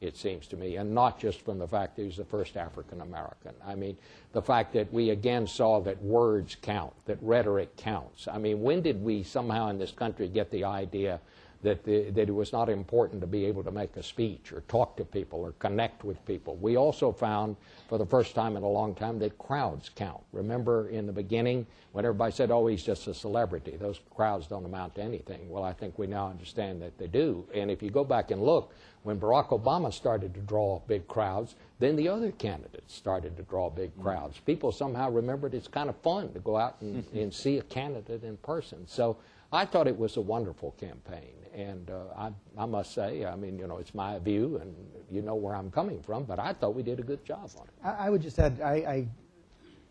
it seems to me, and not just from the fact that he's the first African American. I mean, the fact that we again saw that words count, that rhetoric counts. I mean, when did we somehow in this country get the idea that, the, that it was not important to be able to make a speech or talk to people or connect with people. We also found, for the first time in a long time, that crowds count. Remember in the beginning when everybody said, oh, he's just a celebrity, those crowds don't amount to anything. Well, I think we now understand that they do. And if you go back and look, when Barack Obama started to draw big crowds, then the other candidates started to draw big mm-hmm. crowds. People somehow remembered it's kind of fun to go out and, mm-hmm. and see a candidate in person. So I thought it was a wonderful campaign. And uh, I, I must say, I mean, you know, it's my view, and you know where I'm coming from, but I thought we did a good job on it. I, I would just add, I, I, you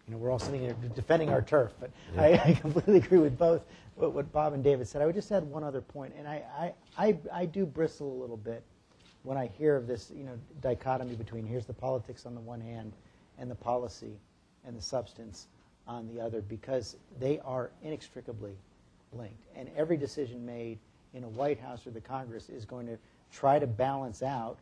know, we're all sitting here defending our turf, but I, I completely agree with both what, what Bob and David said. I would just add one other point, and I, I, I, I do bristle a little bit when I hear of this, you know, dichotomy between here's the politics on the one hand and the policy and the substance on the other, because they are inextricably linked. And every decision made in a White House or the Congress is going to try to balance out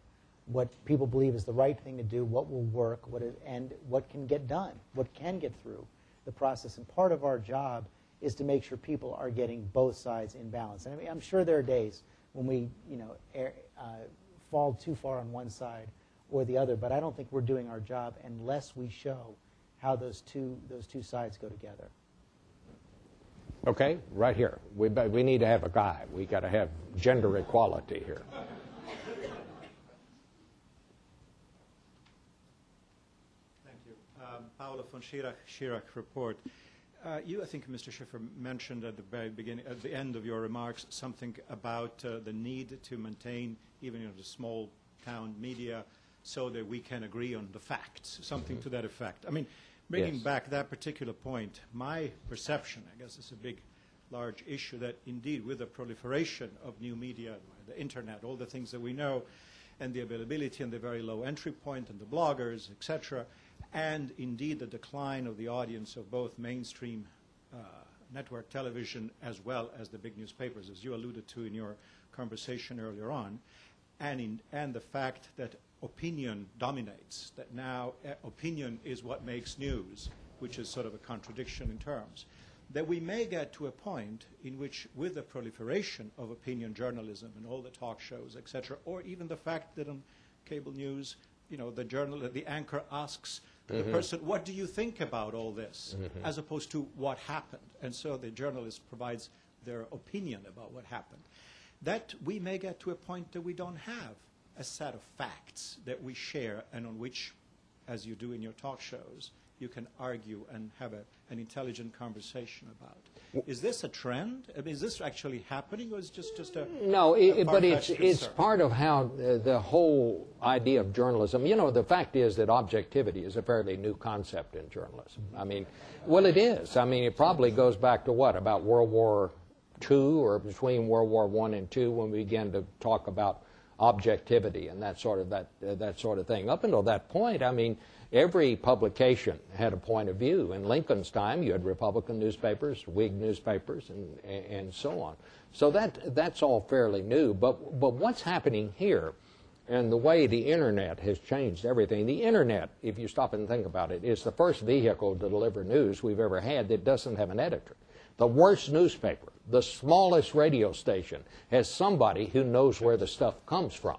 what people believe is the right thing to do, what will work, what is, and what can get done, what can get through the process. And part of our job is to make sure people are getting both sides in balance. And I mean, I'm sure there are days when we, you know, air, uh, fall too far on one side or the other, but I don't think we're doing our job unless we show how those two those two sides go together. Okay, right here. We, we need to have a guy. We got to have gender equality here. Thank you. Um, Paolo von Schirach, Schirach report. Uh, you, I think, Mr. Schieffer, mentioned at the very beginning, at the end of your remarks, something about uh, the need to maintain, even in the small town media, so that we can agree on the facts, something to that effect. I mean, bringing Yes. back that particular point, my perception, I guess it's a big, large issue, that indeed with the proliferation of new media, the internet, all the things that we know, and the availability and the very low entry point and the bloggers, etc., and indeed the decline of the audience of both mainstream uh, network television as well as the big newspapers, as you alluded to in your conversation earlier on, and, in, and the fact that opinion dominates, that now uh, opinion is what makes news, which is sort of a contradiction in terms, that we may get to a point in which, with the proliferation of opinion journalism and all the talk shows, etc., or even the fact that on cable news, you know, the journal, the anchor asks the person, "What do you think about all this?" as opposed to what happened, and so the journalist provides their opinion about what happened. That we may get to a point that we don't have a set of facts that we share and on which, as you do in your talk shows, you can argue and have a, an intelligent conversation about. Is this a trend? I mean, is this actually happening, or is it just just a No, a but it's, it's part of how the, the whole idea of journalism, you know, the fact is that objectivity is a fairly new concept in journalism. I mean, well, it is. I mean, it probably goes back to what, about World War II or between World War I and II when we began to talk about objectivity and that sort of, that, uh, that sort of thing. Up until that point, I mean, every publication had a point of view. In Lincoln's time, you had Republican newspapers, Whig newspapers, and, and so on. So that, that's all fairly new. But, but what's happening here, and the way the Internet has changed everything, the Internet, if you stop and think about it, is the first vehicle to deliver news we've ever had that doesn't have an editor. The worst newspaper, the smallest radio station, has somebody who knows where the stuff comes from.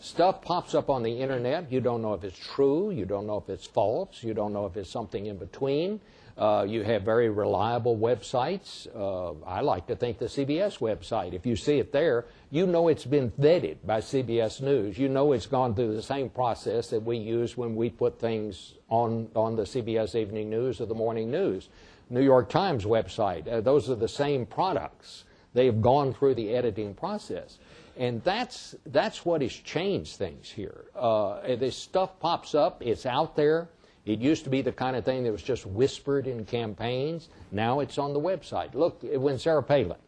Stuff pops up on the internet. You don't know if it's true. You don't know if it's false. You don't know if it's something in between. Uh, you have very reliable websites. Uh, I like to think the CBS website, if you see it there, you know it's been vetted by CBS News. You know it's gone through the same process that we use when we put things on, on the CBS Evening News or the Morning News. New York Times website, uh, those are the same products. They've gone through the editing process. And that's, that's what has changed things here. Uh, this stuff pops up, it's out there. It used to be the kind of thing that was just whispered in campaigns. Now it's on the website. Look, when Sarah Palin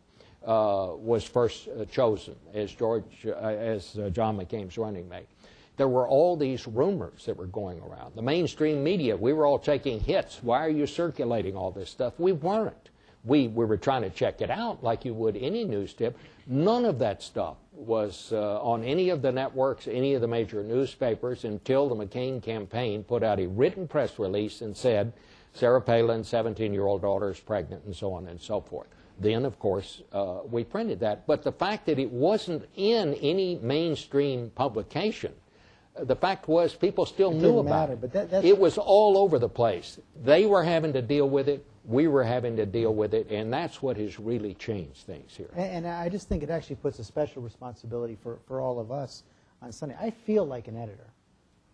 uh, was first uh, chosen as George, uh, as uh, John McCain's running mate, there were all these rumors that were going around. The mainstream media, we were all taking hits. Why are you circulating all this stuff? We weren't. We, we were trying to check it out like you would any news tip. None of that stuff was uh, on any of the networks, any of the major newspapers until the McCain campaign put out a written press release and said, Sarah Palin's 17 year old daughter is pregnant, and so on and so forth. then, of course, uh, we printed that. But the fact that it wasn't in any mainstream publication, the fact was people still It knew about matter, it. but that- that's- it was all over the place. They were having to deal with it. We were having to deal with it, and that's what has really changed things here. And, and I just think it actually puts a special responsibility for, for all of us on Sunday. I feel like an editor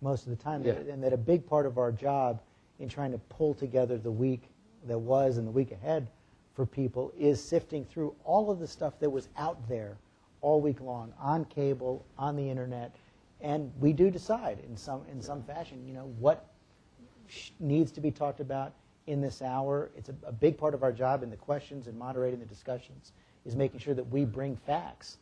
most of the time, Yeah. and that a big part of our job in trying to pull together the week that was and the week ahead for people is sifting through all of the stuff that was out there all week long on cable, on the internet, and we do decide in some in some fashion, you know, what sh- needs to be talked about in this hour. It's a, a big part of our job in the questions and moderating the discussions is making sure that we bring facts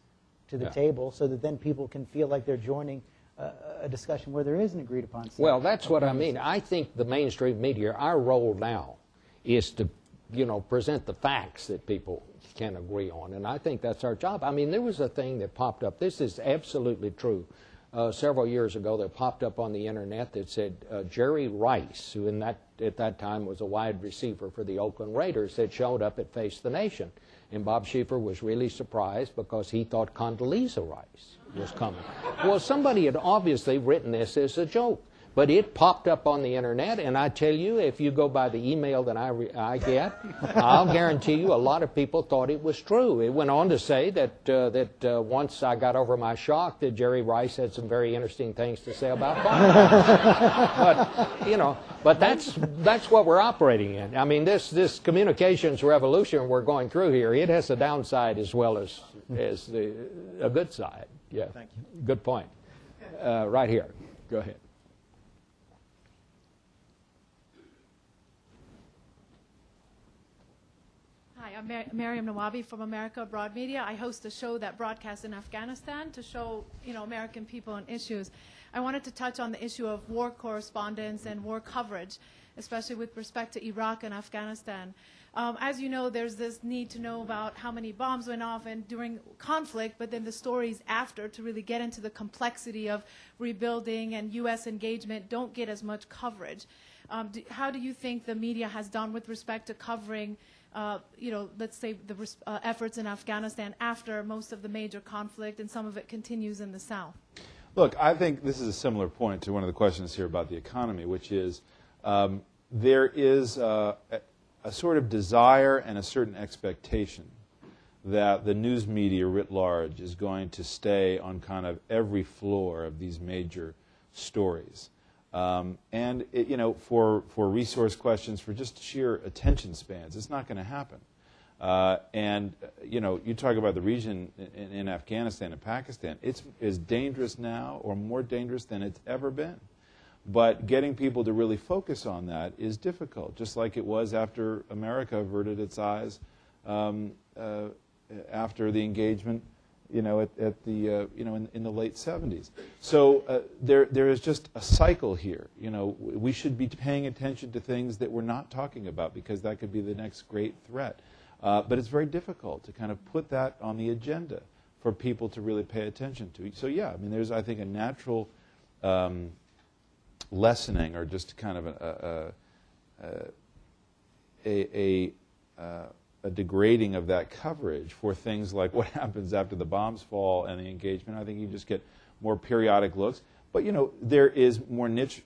to the Yeah. table so that then people can feel like they're joining a, a discussion where there is an agreed upon. Well, that's what I mean. I think the mainstream media, our role now is to, you know, present the facts that people can agree on. And I think that's our job. I mean, there was a thing that popped up. This is absolutely true. Uh, several years ago, that popped up on the internet that said uh, Jerry Rice, who in that at that time was a wide receiver for the Oakland Raiders, had showed up at Face the Nation, and Bob Schieffer was really surprised because he thought Condoleezza Rice was coming. well, somebody had obviously written this as a joke. But it popped up on the internet, and I tell you, if you go by the email that I, re- I get, I'll guarantee you a lot of people thought it was true. It went on to say that, uh, that uh, once I got over my shock, that Jerry Rice had some very interesting things to say about but, you know, but that's, that's what we're operating in. I mean, this, this communications revolution we're going through here, it has a downside as well as, as the, a good side. Yeah. Thank you. Good point. Uh, right here. Go ahead. I'm Mar- Mariam Nawabi from America Abroad Media. I host a show that broadcasts in Afghanistan to show, you know, American people and issues. I wanted to touch on the issue of war correspondence and war coverage, especially with respect to Iraq and Afghanistan. Um, as you know, there's this need to know about how many bombs went off and during conflict, but then the stories after to really get into the complexity of rebuilding and U.S. engagement don't get as much coverage. Um, do, how do you think the media has done with respect to covering uh, you know, let's say the uh, efforts in Afghanistan after most of the major conflict, and some of it continues in the South. Look, I think this is a similar point to one of the questions here about the economy, which is um, there is a, a sort of desire and a certain expectation that the news media writ large is going to stay on kind of every floor of these major stories. Um, and it, you know, for, for resource questions, for just sheer attention spans, it's not going to happen. Uh, and uh, you know, you talk about the region in, in Afghanistan and Pakistan. It's as dangerous now, or more dangerous than it's ever been. But getting people to really focus on that is difficult, just like it was after America averted its eyes um, uh, after the engagement you know, at, at the, uh, you know, in, in the late 70s. So uh, there, there is just a cycle here. You know, we should be paying attention to things that we're not talking about because that could be the next great threat. Uh, but it's very difficult to kind of put that on the agenda for people to really pay attention to. So yeah, I mean, there's, I think, a natural um, lessening or just kind of a, a, a, a, a a degrading of that coverage for things like what happens after the bombs fall and the engagement. I think you just get more periodic looks. But, you know, there is more niche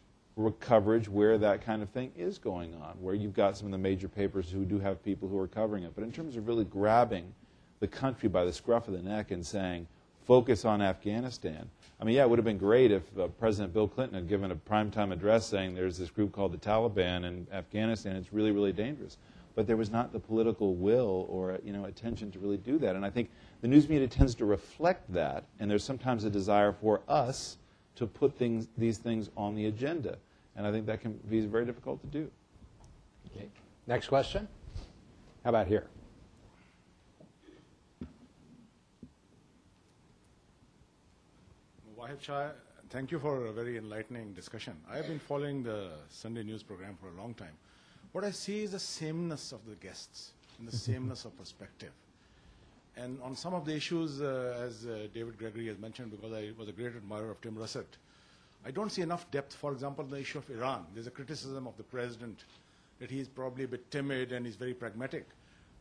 coverage where that kind of thing is going on, where you've got some of the major papers who do have people who are covering it. But in terms of really grabbing the country by the scruff of the neck and saying, focus on Afghanistan. I mean, yeah, it would have been great if uh, President Bill Clinton had given a primetime address saying there's this group called the Taliban in Afghanistan. It's really, really dangerous but there was not the political will or you know attention to really do that. And I think the news media tends to reflect that, and there's sometimes a desire for us to put things, these things on the agenda, and I think that can be very difficult to do. Okay. Next question. How about here? Wahid Shah, thank you for a very enlightening discussion. I have been following the Sunday news program for a long time. What I see is the sameness of the guests and the sameness of perspective. And on some of the issues, uh, as uh, David Gregory has mentioned, because I was a great admirer of Tim Russert, I don't see enough depth. For example, the issue of Iran. There's a criticism of the president that he's probably a bit timid and he's very pragmatic.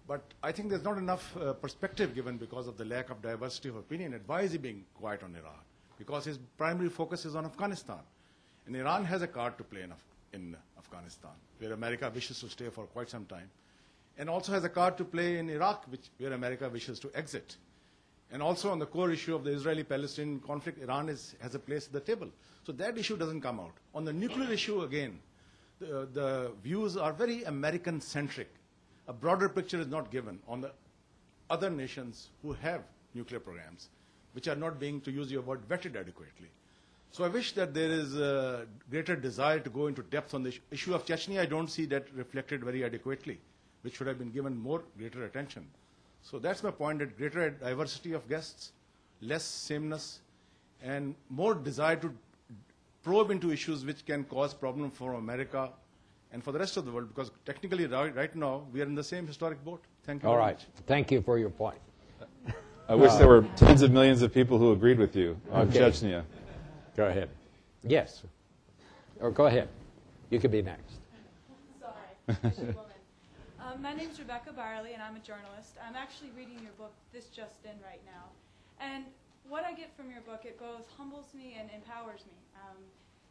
But I think there's not enough uh, perspective given because of the lack of diversity of opinion. And why is he being quiet on Iran? Because his primary focus is on Afghanistan. And Iran has a card to play in, Af- in Afghanistan, where America wishes to stay for quite some time. And also has a card to play in Iraq, which, where America wishes to exit. And also on the core issue of the Israeli-Palestinian conflict, Iran is, has a place at the table. So that issue doesn't come out. On the nuclear issue, again, the, the views are very American-centric. A broader picture is not given on the other nations who have nuclear programs, which are not being, to use your word, vetted adequately. So I wish that there is a greater desire to go into depth on the issue- issue of Chechnya. I don't see that reflected very adequately, which should have been given more greater attention. So that's my point, that greater diversity of guests, less sameness, and more desire to probe into issues which can cause problem for America and for the rest of the world, because technically right, right now we are in the same historic boat. Thank you All very right. much. Thank you for your point. I wish there uh, were tens of millions of people who agreed with you on Okay. Chechnya. Go ahead. Yes. Or go ahead. You could be next. Sorry, I should woman. Um, my name's Rebecca Barley, and I'm a journalist. I'm actually reading your book, This Just In, right now. And what I get from your book, it both humbles me and empowers me. Um,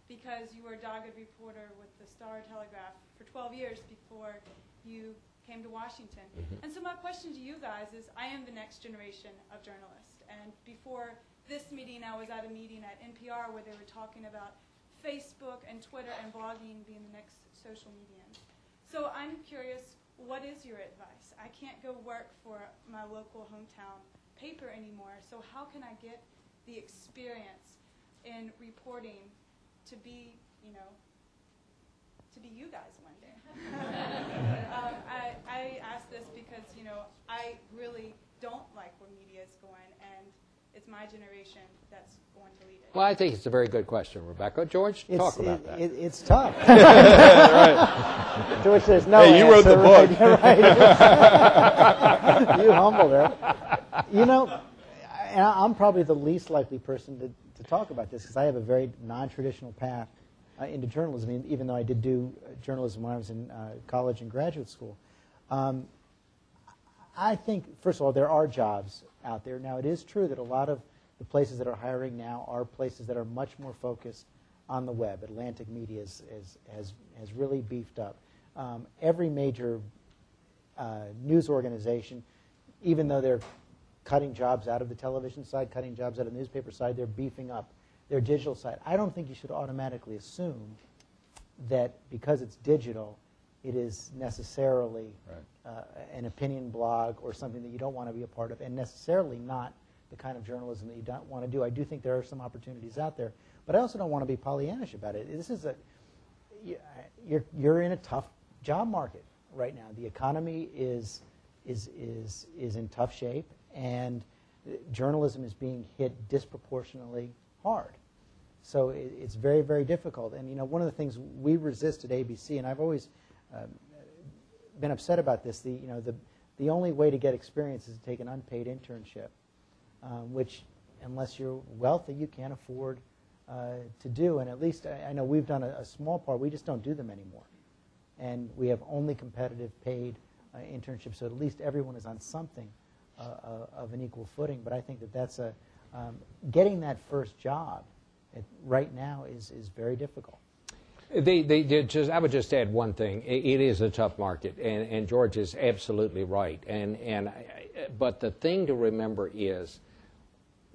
because you were a dogged reporter with the Star Telegram for 12 years before you came to Washington. And so my question to you guys is, I am the next generation of journalists. And before this meeting, I was at a meeting at NPR where they were talking about Facebook and Twitter and blogging being the next social mediums. So I'm curious, what is your advice? I can't go work for my local hometown paper anymore, so how can I get the experience in reporting to be, you know, to be you guys one day? um, I, I ask this because, you know, I really don't like where media is going, it's my generation that's going to lead it. Well, I think it's a very good question, Rebecca. George, It's, talk about it- that. it- it's tough. George says no. Hey, you wrote answer, the book. Right, right. you humbled her. You know, I, I'm probably the least likely person to, to talk about this because I have a very non-traditional path uh, into journalism, even though I did do uh, journalism when I was in uh, college and graduate school. Um, I think, first of all, there are jobs out there. Now, it is true that a lot of the places that are hiring now are places that are much more focused on the web. Atlantic Media is, is, has, has really beefed up. Um, every major uh, news organization, even though they're cutting jobs out of the television side, cutting jobs out of the newspaper side, they're beefing up their digital side. I don't think you should automatically assume that because it's digital, it is necessarily uh, an opinion blog or something that you don't want to be a part of, and necessarily not the kind of journalism that you don't want to do. I do think there are some opportunities out there, but I also don't want to be Pollyannish about it. This is a you- you're you're in a tough job market right now. The economy is is is is in tough shape, and journalism is being hit disproportionately hard. So it, it's very, very difficult. And you know, one of the things we resist at ABC, and I've always um, been upset about this. The you know the the only way to get experience is to take an unpaid internship, um, which unless you're wealthy, you can't afford uh, to do. And at least I, I know we've done a, a small part. We just don't do them anymore, and we have only competitive paid uh, internships. So at least everyone is on something uh, uh, of an equal footing. But I think that that's a um, getting that first job right now is is very difficult. They, they did just, I would just add one thing. I- It is a tough market, and, and George is absolutely right. And, and, I- but the thing to remember is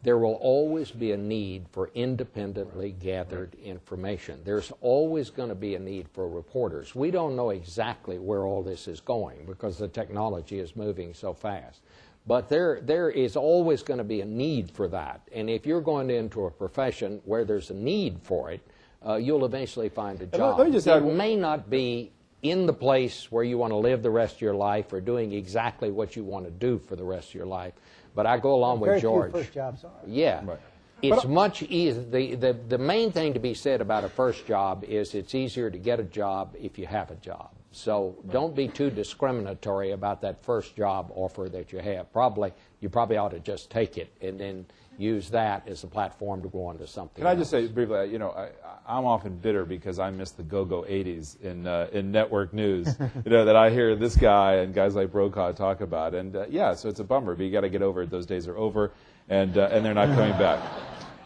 there will always be a need for independently gathered information. There's always going to be a need for reporters. We don't know exactly where all this is going because the technology is moving so fast. But there, there is always going to be a need for that. And if you're going into a profession where there's a need for it, uh, you'll eventually find a job. let me just it add- may not be in the place where you want to live the rest of your life or doing exactly what you want to do for the rest of your life. But I go along very with George. few first jobs are. Yeah. Right. It's much easier. The, the, the main thing to be said about a first job is it's easier to get a job if you have a job. So don't be too discriminatory about that first job offer that you have. Probably you probably ought to just take it and then use that as a platform to go on to something. Can I just say briefly, you know, I, I'm often bitter because I miss the go-go 80s in, uh, in network news, you know, that I hear this guy and guys like Brokaw talk about. And uh, yeah, so it's a bummer, but you got to get over it. Those days are over, and, uh, and they're not coming back.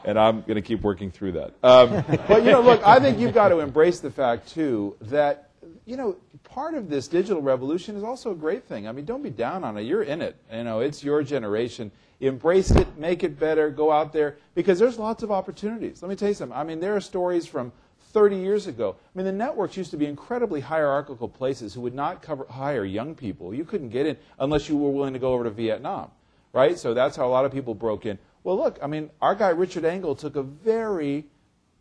And I'm going to keep working through that. Um, but, you know, look, I think you've got to embrace the fact, too, that, you know, part of this digital revolution is also a great thing. I mean, don't be down on it. You're in it. You know, it's your generation embrace it, make it better, go out there, because there's lots of opportunities. Let me tell you something. I mean, there are stories from 30 years ago. I mean, the networks used to be incredibly hierarchical places who would not cover, hire young people. You couldn't get in unless you were willing to go over to Vietnam, right? So that's how a lot of people broke in. Well, look, I mean, our guy Richard Engel took a very,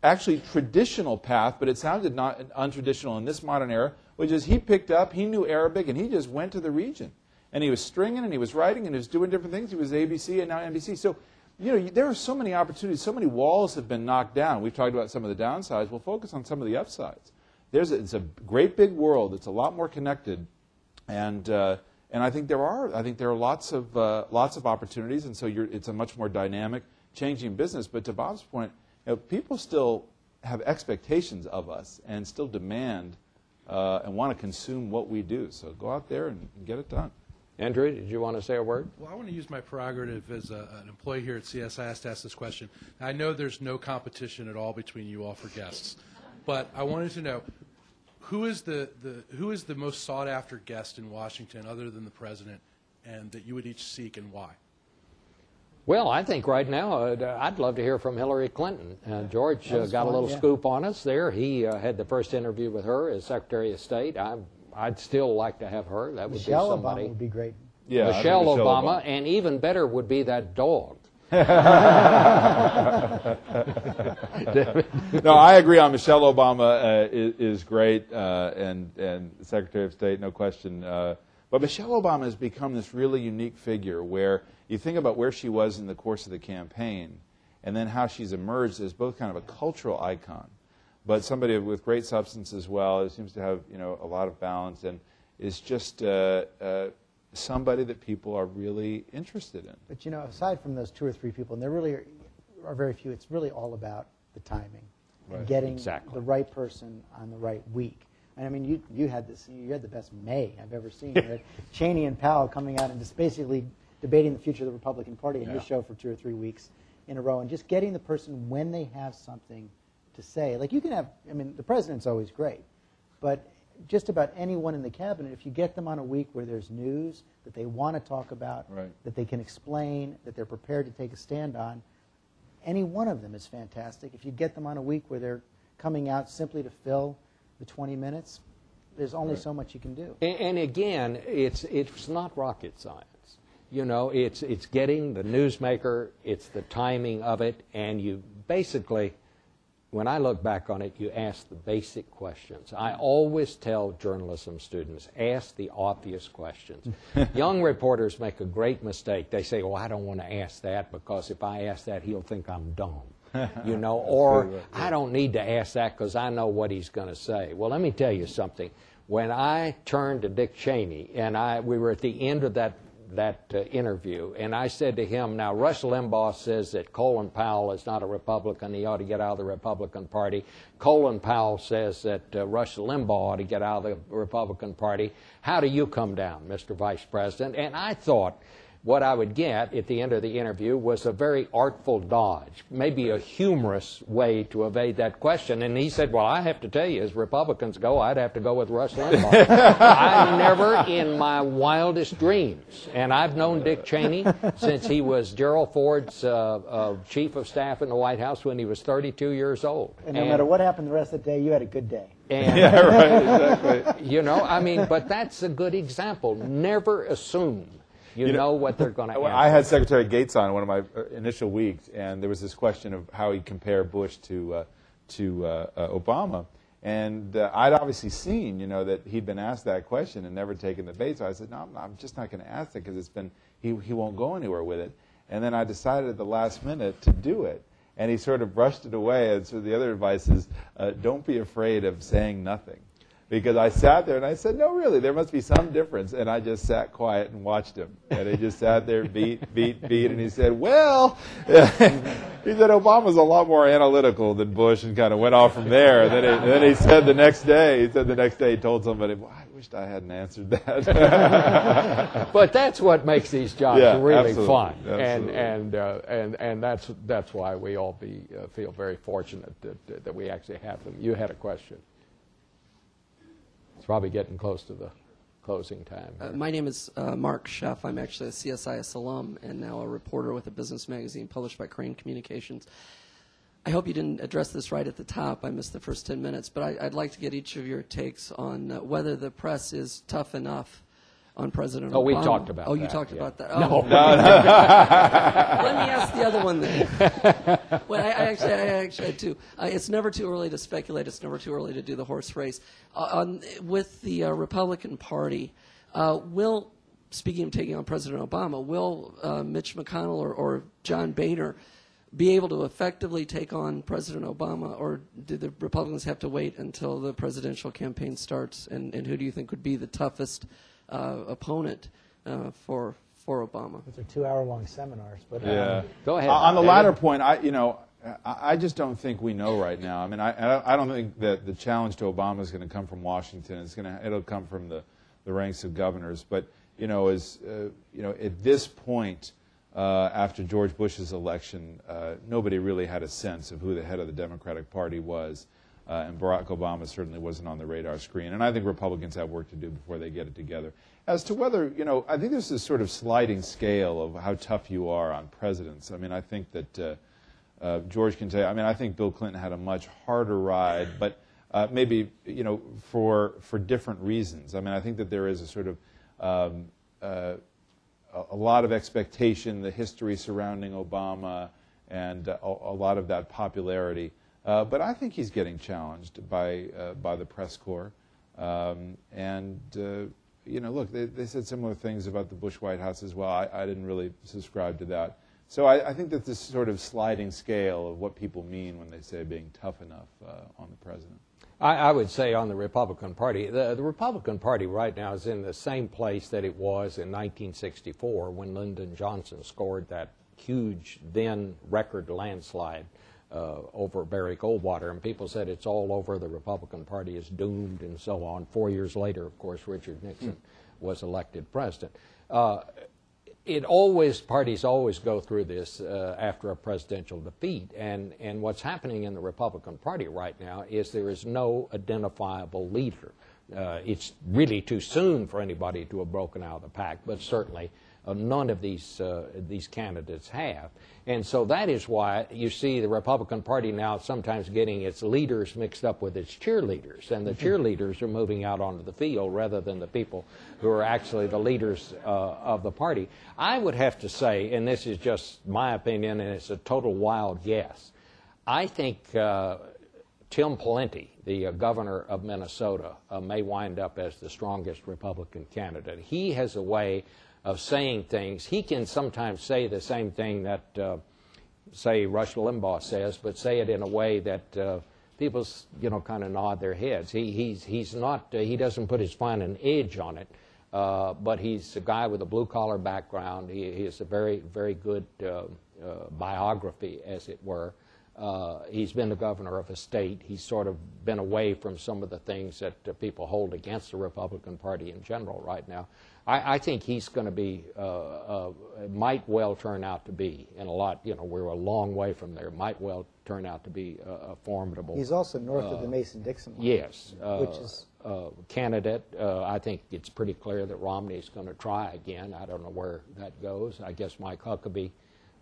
actually traditional path, but it sounded not untraditional in this modern era, which is he picked up, he knew Arabic, and he just went to the region and he was stringing and he was writing and he was doing different things. He was ABC and now NBC. So, you know, there are so many opportunities, so many walls have been knocked down. We've talked about some of the downsides. We'll focus on some of the upsides. There's a, it's a great big world. It's a lot more connected, and uh, and I think there are I think there are lots of uh, lots of opportunities, and so it's a much more dynamic, changing business. But to Bob's point, you know, people still have expectations of us and still demand uh, and want to consume what we do. So go out there and, and get it done. Andrew, did you want to say a word? Well, I want to use my prerogative as a, an employee here at CSIS to ask this question. I know there's no competition at all between you all for guests, but I wanted to know who is the, the who is the most sought after guest in Washington other than the president, and that you would each seek and why? Well, I think right now uh, I'd love to hear from Hillary Clinton. Uh, George uh, got fun, a little yeah. scoop on us there. He uh, had the first interview with her as Secretary of State. I I'd still like to have her. That would Michelle be somebody. Obama would be great. Yeah, I think Michelle, Obama, and even better would be that dog. no, I agree on Michelle Obama uh, is, is, great, uh, and and Secretary of State, no question. Uh, but Michelle Obama has become this really unique figure where you think about where she was in the course of the campaign, and then how she's emerged as both kind of a cultural icon, but somebody with great substance as well. It seems to have you know a lot of balance and is just uh, uh, somebody that people are really interested in. But you know, aside from those two or three people, and there really are, are very few, it's really all about the timing Right. and getting Exactly. the right person on the right week. And I mean, you you had this, you had the best May I've ever seen. You had Cheney and Powell coming out and just basically debating the future of the Republican Party in your Yeah. show for two or three weeks in a row, and just getting the person when they have something to say. Like you can have, I mean, the president's always great, but just about anyone in the cabinet, if you get them on a week where there's news that they want to talk about, Right. that they can explain, that they're prepared to take a stand on, any one of them is fantastic. If you get them on a week where they're coming out simply to fill the 20 minutes, there's only Right. so much you can do. And, and again, it's it's not rocket science. You know, it's it's getting the newsmaker, it's the timing of it, and you basically, when I look back on it, you ask the basic questions. I always tell journalism students, ask the obvious questions. Young reporters make a great mistake. They say, "Well, I don't want to ask that because if I ask that, he'll think I'm dumb." you know, or right, I don't need to ask that because I know what he's going to say. Well, let me tell you something. When I turned to Dick Cheney, and I, we were at the end of that that uh, interview, and I said to him, "Now Rush Limbaugh says that Colin Powell is not a Republican; he ought to get out of the Republican Party. Colin Powell says that uh, Rush Limbaugh ought to get out of the Republican Party. How do you come down, Mr. Vice President?" And I thought what I would get at the end of the interview was a very artful dodge, maybe a humorous way to evade that question. And he said, Well, I have to tell you, as Republicans go, I'd have to go with Rush Limbaugh. I never in my wildest dreams, and I've known Dick Cheney since he was Gerald Ford's uh, uh, chief of staff in the White House when he was 32 years old. And no matter what happened the rest of the day, you had a good day. And, Yeah, right, exactly. you know, I mean, but that's a good example. Never assume you, know, what they're going to answer. I had Secretary Gates on one of my uh, initial weeks, and there was this question of how he'd compare Bush to uh, to uh, uh, Obama. And uh, I'd obviously seen, you know, that he'd been asked that question and never taken the bait. So I said, no, I'm, I'm just not going to ask it because it's been he, he won't go anywhere with it. And then I decided at the last minute to do it. and he sort of brushed it away. And so the other advice is, uh, don't be afraid of saying nothing. Because I sat there and I said, no, really, there must be some difference. And I just sat quiet and watched him. And he just sat there, beat, beat, beat. And he said, well, he said, Obama's a lot more analytical than Bush and kind of went off from there. And then he, and then he said the next day, he said the next day he told somebody, well, I wished I hadn't answered that. but that's what makes these jobs Yeah, really absolutely, fun, and and uh, and and that's that's why we all be uh, feel very fortunate that that we actually have them. You had a question. Probably getting close to the closing time. Uh, my name is uh, Mark Sheff. I'm actually a CSIS alum and now a reporter with a business magazine published by Crain Communications. I hope you didn't address this right at the top. I missed the first 10 minutes, but I, I'd like to get each of your takes on uh, whether the press is tough enough on President Oh, Obama. we talked about Oh, you that, talked yeah. about that. No. Oh. No, Let me ask the other one then. well, I, I actually, I actually had two. Uh, it's never too early to speculate. It's never too early to do the horse race. Uh, on, with the uh, Republican Party, uh, will, speaking of taking on President Obama, will uh, Mitch McConnell or, or John Boehner be able to effectively take on President Obama, or do the Republicans have to wait until the presidential campaign starts? And, and who do you think would be the toughest uh, opponent uh, for for Obama? Those are two-hour-long seminars. But um, Yeah. Go ahead. Uh, on the David. latter point, I you know I, I just don't think we know right now. I mean, I I don't- I don't think that the challenge to Obama is going to come from Washington. It's going to it'll come from the the ranks of governors. But you know, as uh, you know, at this point. Uh, after George Bush's election, uh, nobody really had a sense of who the head of the Democratic Party was, uh, and Barack Obama certainly wasn't on the radar screen. And I think Republicans have work to do before they get it together. As to whether, you know, I think there's this sort of sliding scale of how tough you are on presidents. I mean, I think that uh, uh, George can tell you, I mean, I think Bill Clinton had a much harder ride, but uh, maybe, you know, for, for different reasons. I mean, I think that there is a sort of um, uh, a, lot of expectation, the history surrounding Obama, and a lot of that popularity. Uh, but I think he's getting challenged by, uh, by the press corps. Um, and, uh, you know, look, they, they said similar things about the Bush White House as well. I, I didn't really subscribe to that. So I, I think that this sort of sliding scale of what people mean when they say being tough enough uh, on the president. I, I would say on the Republican Party, the, the Republican Party right now is in the same place that it was in 1964 when Lyndon Johnson scored that huge then record landslide uh, over Barry Goldwater, and people said it's all over. The Republican Party is doomed, and so on. Four years later, of course, Richard Nixon was elected president. Uh, it always parties always go through this uh, after a presidential defeat, and and what's happening in the Republican Party right now is there is no identifiable leader. Uh, it's really too soon for anybody to have broken out of the pack, but certainly none of these uh, these candidates have, and so that is why you see the Republican Party now sometimes getting its leaders mixed up with its cheerleaders, and the cheerleaders are moving out onto the field rather than the people who are actually the leaders uh, of the party. I would have to say, and this is just my opinion, and it's a total wild guess. I think uh, Tim Pawlenty, the uh, governor of Minnesota, uh, may wind up as the strongest Republican candidate. He has a way of saying things. He can sometimes say the same thing that, uh, say, Rush Limbaugh says, but say it in a way that uh, people, you know, kind of nod their heads. He, he's, he's not, uh, he doesn't put his fine edge on it, uh, but he's a guy with a blue collar background. He, he has a very, very good uh, uh, biography, as it were. Uh, he's been the governor of a state. He's sort of been away from some of the things that uh, people hold against the Republican Party in general right now. I, I think he's going to be, uh, uh, might well turn out to be, in a lot, you know, we're a long way from there, might well turn out to be a, a formidable. He's also north of the Mason-Dixon line. Yes. Uh, Which is- uh, candidate. Uh, I think it's pretty clear that Romney's going to try again. I don't know where that goes. I guess Mike Huckabee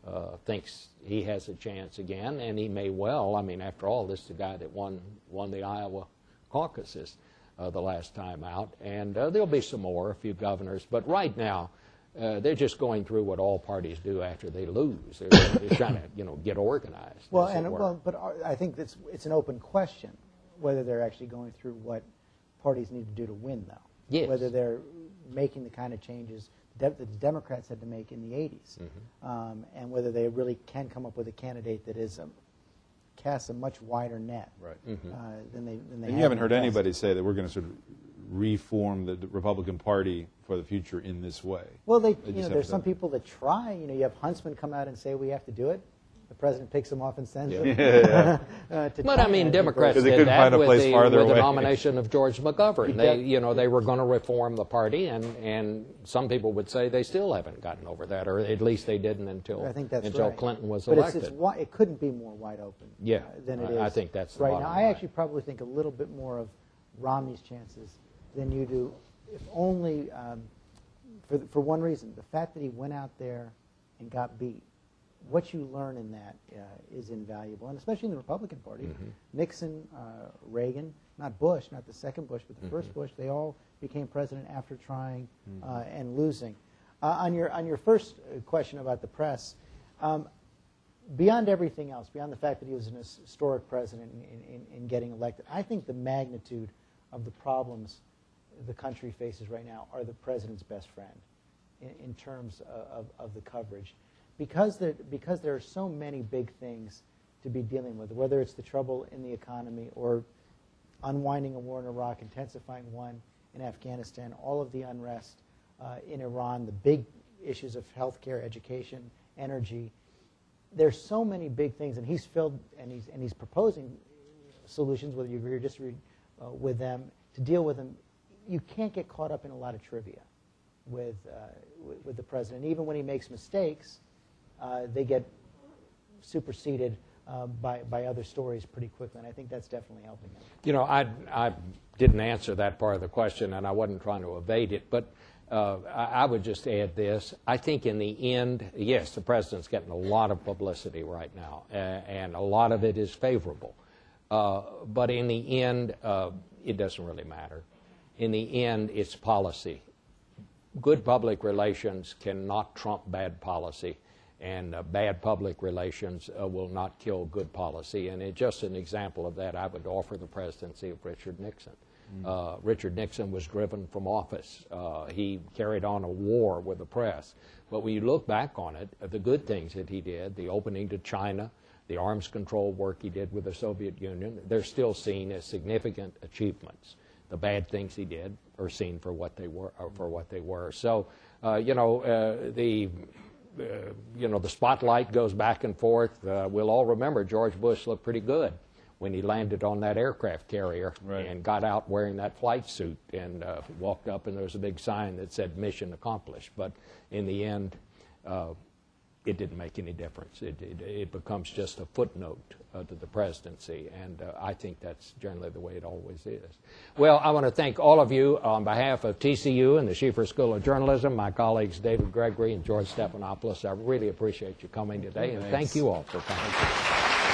uh, thinks he has a chance again, and he may well. I mean, after all, this is the guy that won won the Iowa caucuses uh, the last time out, and uh, there'll be some more, a few governors. But right now, uh, they're just going through what all parties do after they lose. They're, they're trying to, you know, get organized. Well, and well, but I think it's it's an open question whether they're actually going through what parties need to do to win, though. Yes. Whether they're making the kind of changes that the Democrats had to make in the 80s, Mm-hmm. um, and whether they really can come up with a candidate that is um, casts a much wider net Right. uh, than they than they. And have you haven't heard past. anybody say that we're going to sort of reform the Republican Party for the future in this way. Well, they, They you know, there's some people that try. You know, you have Huntsman come out and say we have to do it. The president picks them off and sends them. uh, But I mean, Democrats did that find a with, place the, farther with the nomination of George McGovern. You They, you know, they were going to reform the party, and, and some people would say they still haven't gotten over that, or at least they didn't until I think that's until right. Clinton was but elected. It's, it's it couldn't be more wide open. Yeah, uh, than it is. I- I think that's right bottom now. I line. actually probably think a little bit more of Romney's chances than you do, if only um, for for one reason: the fact that he went out there and got beat. What you learn in that uh, is invaluable, and especially in the Republican Party. Mm-hmm. Nixon, uh, Reagan, not Bush, not the second Bush, but the Mm-hmm. first Bush. They all became president after trying uh, and losing. Uh, on your on your first uh, question about the press, um, beyond everything else, beyond the fact that he was an historic president in, in, in getting elected, I think the magnitude of the problems the country faces right now are the president's best friend in, in terms of, of, of the coverage. Because there, because there are so many big things to be dealing with, whether it's the trouble in the economy or unwinding a war in Iraq, intensifying one in Afghanistan, all of the unrest uh, in Iran, the big issues of healthcare, education, energy. There's so many big things, and he's filled and he's and he's proposing solutions, whether you agree or disagree uh, with them, to deal with them. You can't get caught up in a lot of trivia with uh, with, with the president. Even when he makes mistakes, they get superseded uh, by by other stories pretty quickly, and I think that's definitely helping him. You know, I, I didn't answer that part of the question, and I wasn't trying to evade it, but uh, I, I would just add this. I think in the end, yes, the president's getting a lot of publicity right now, uh, and a lot of it is favorable. Uh, but in the end, uh, it doesn't really matter. In the end, it's policy. Good public relations cannot trump bad policy and uh, bad public relations uh, will not kill good policy. And it, just an example of that, I would offer the presidency of Richard Nixon. Uh, Richard Nixon was driven from office. Uh, he carried on a war with the press. But when you look back on it, uh, the good things that he did, the opening to China, the arms control work he did with the Soviet Union, they're still seen as significant achievements. The bad things he did are seen for what they were. uh, For what they were. So, uh, you know, uh, the you know, the spotlight goes back and forth. Uh, we'll all remember George Bush looked pretty good when he landed on that aircraft carrier Right. and got out wearing that flight suit and uh, walked up, and there was a big sign that said "Mission Accomplished." But in the end, uh, it didn't make any difference. It, it, it becomes just a footnote uh, to the presidency, and uh, I think that's generally the way it always is. Well, I want to thank all of you on behalf of TCU and the Schieffer School of Journalism, my colleagues David Gregory and George Stephanopoulos. I really appreciate you coming today, and thank you all for coming.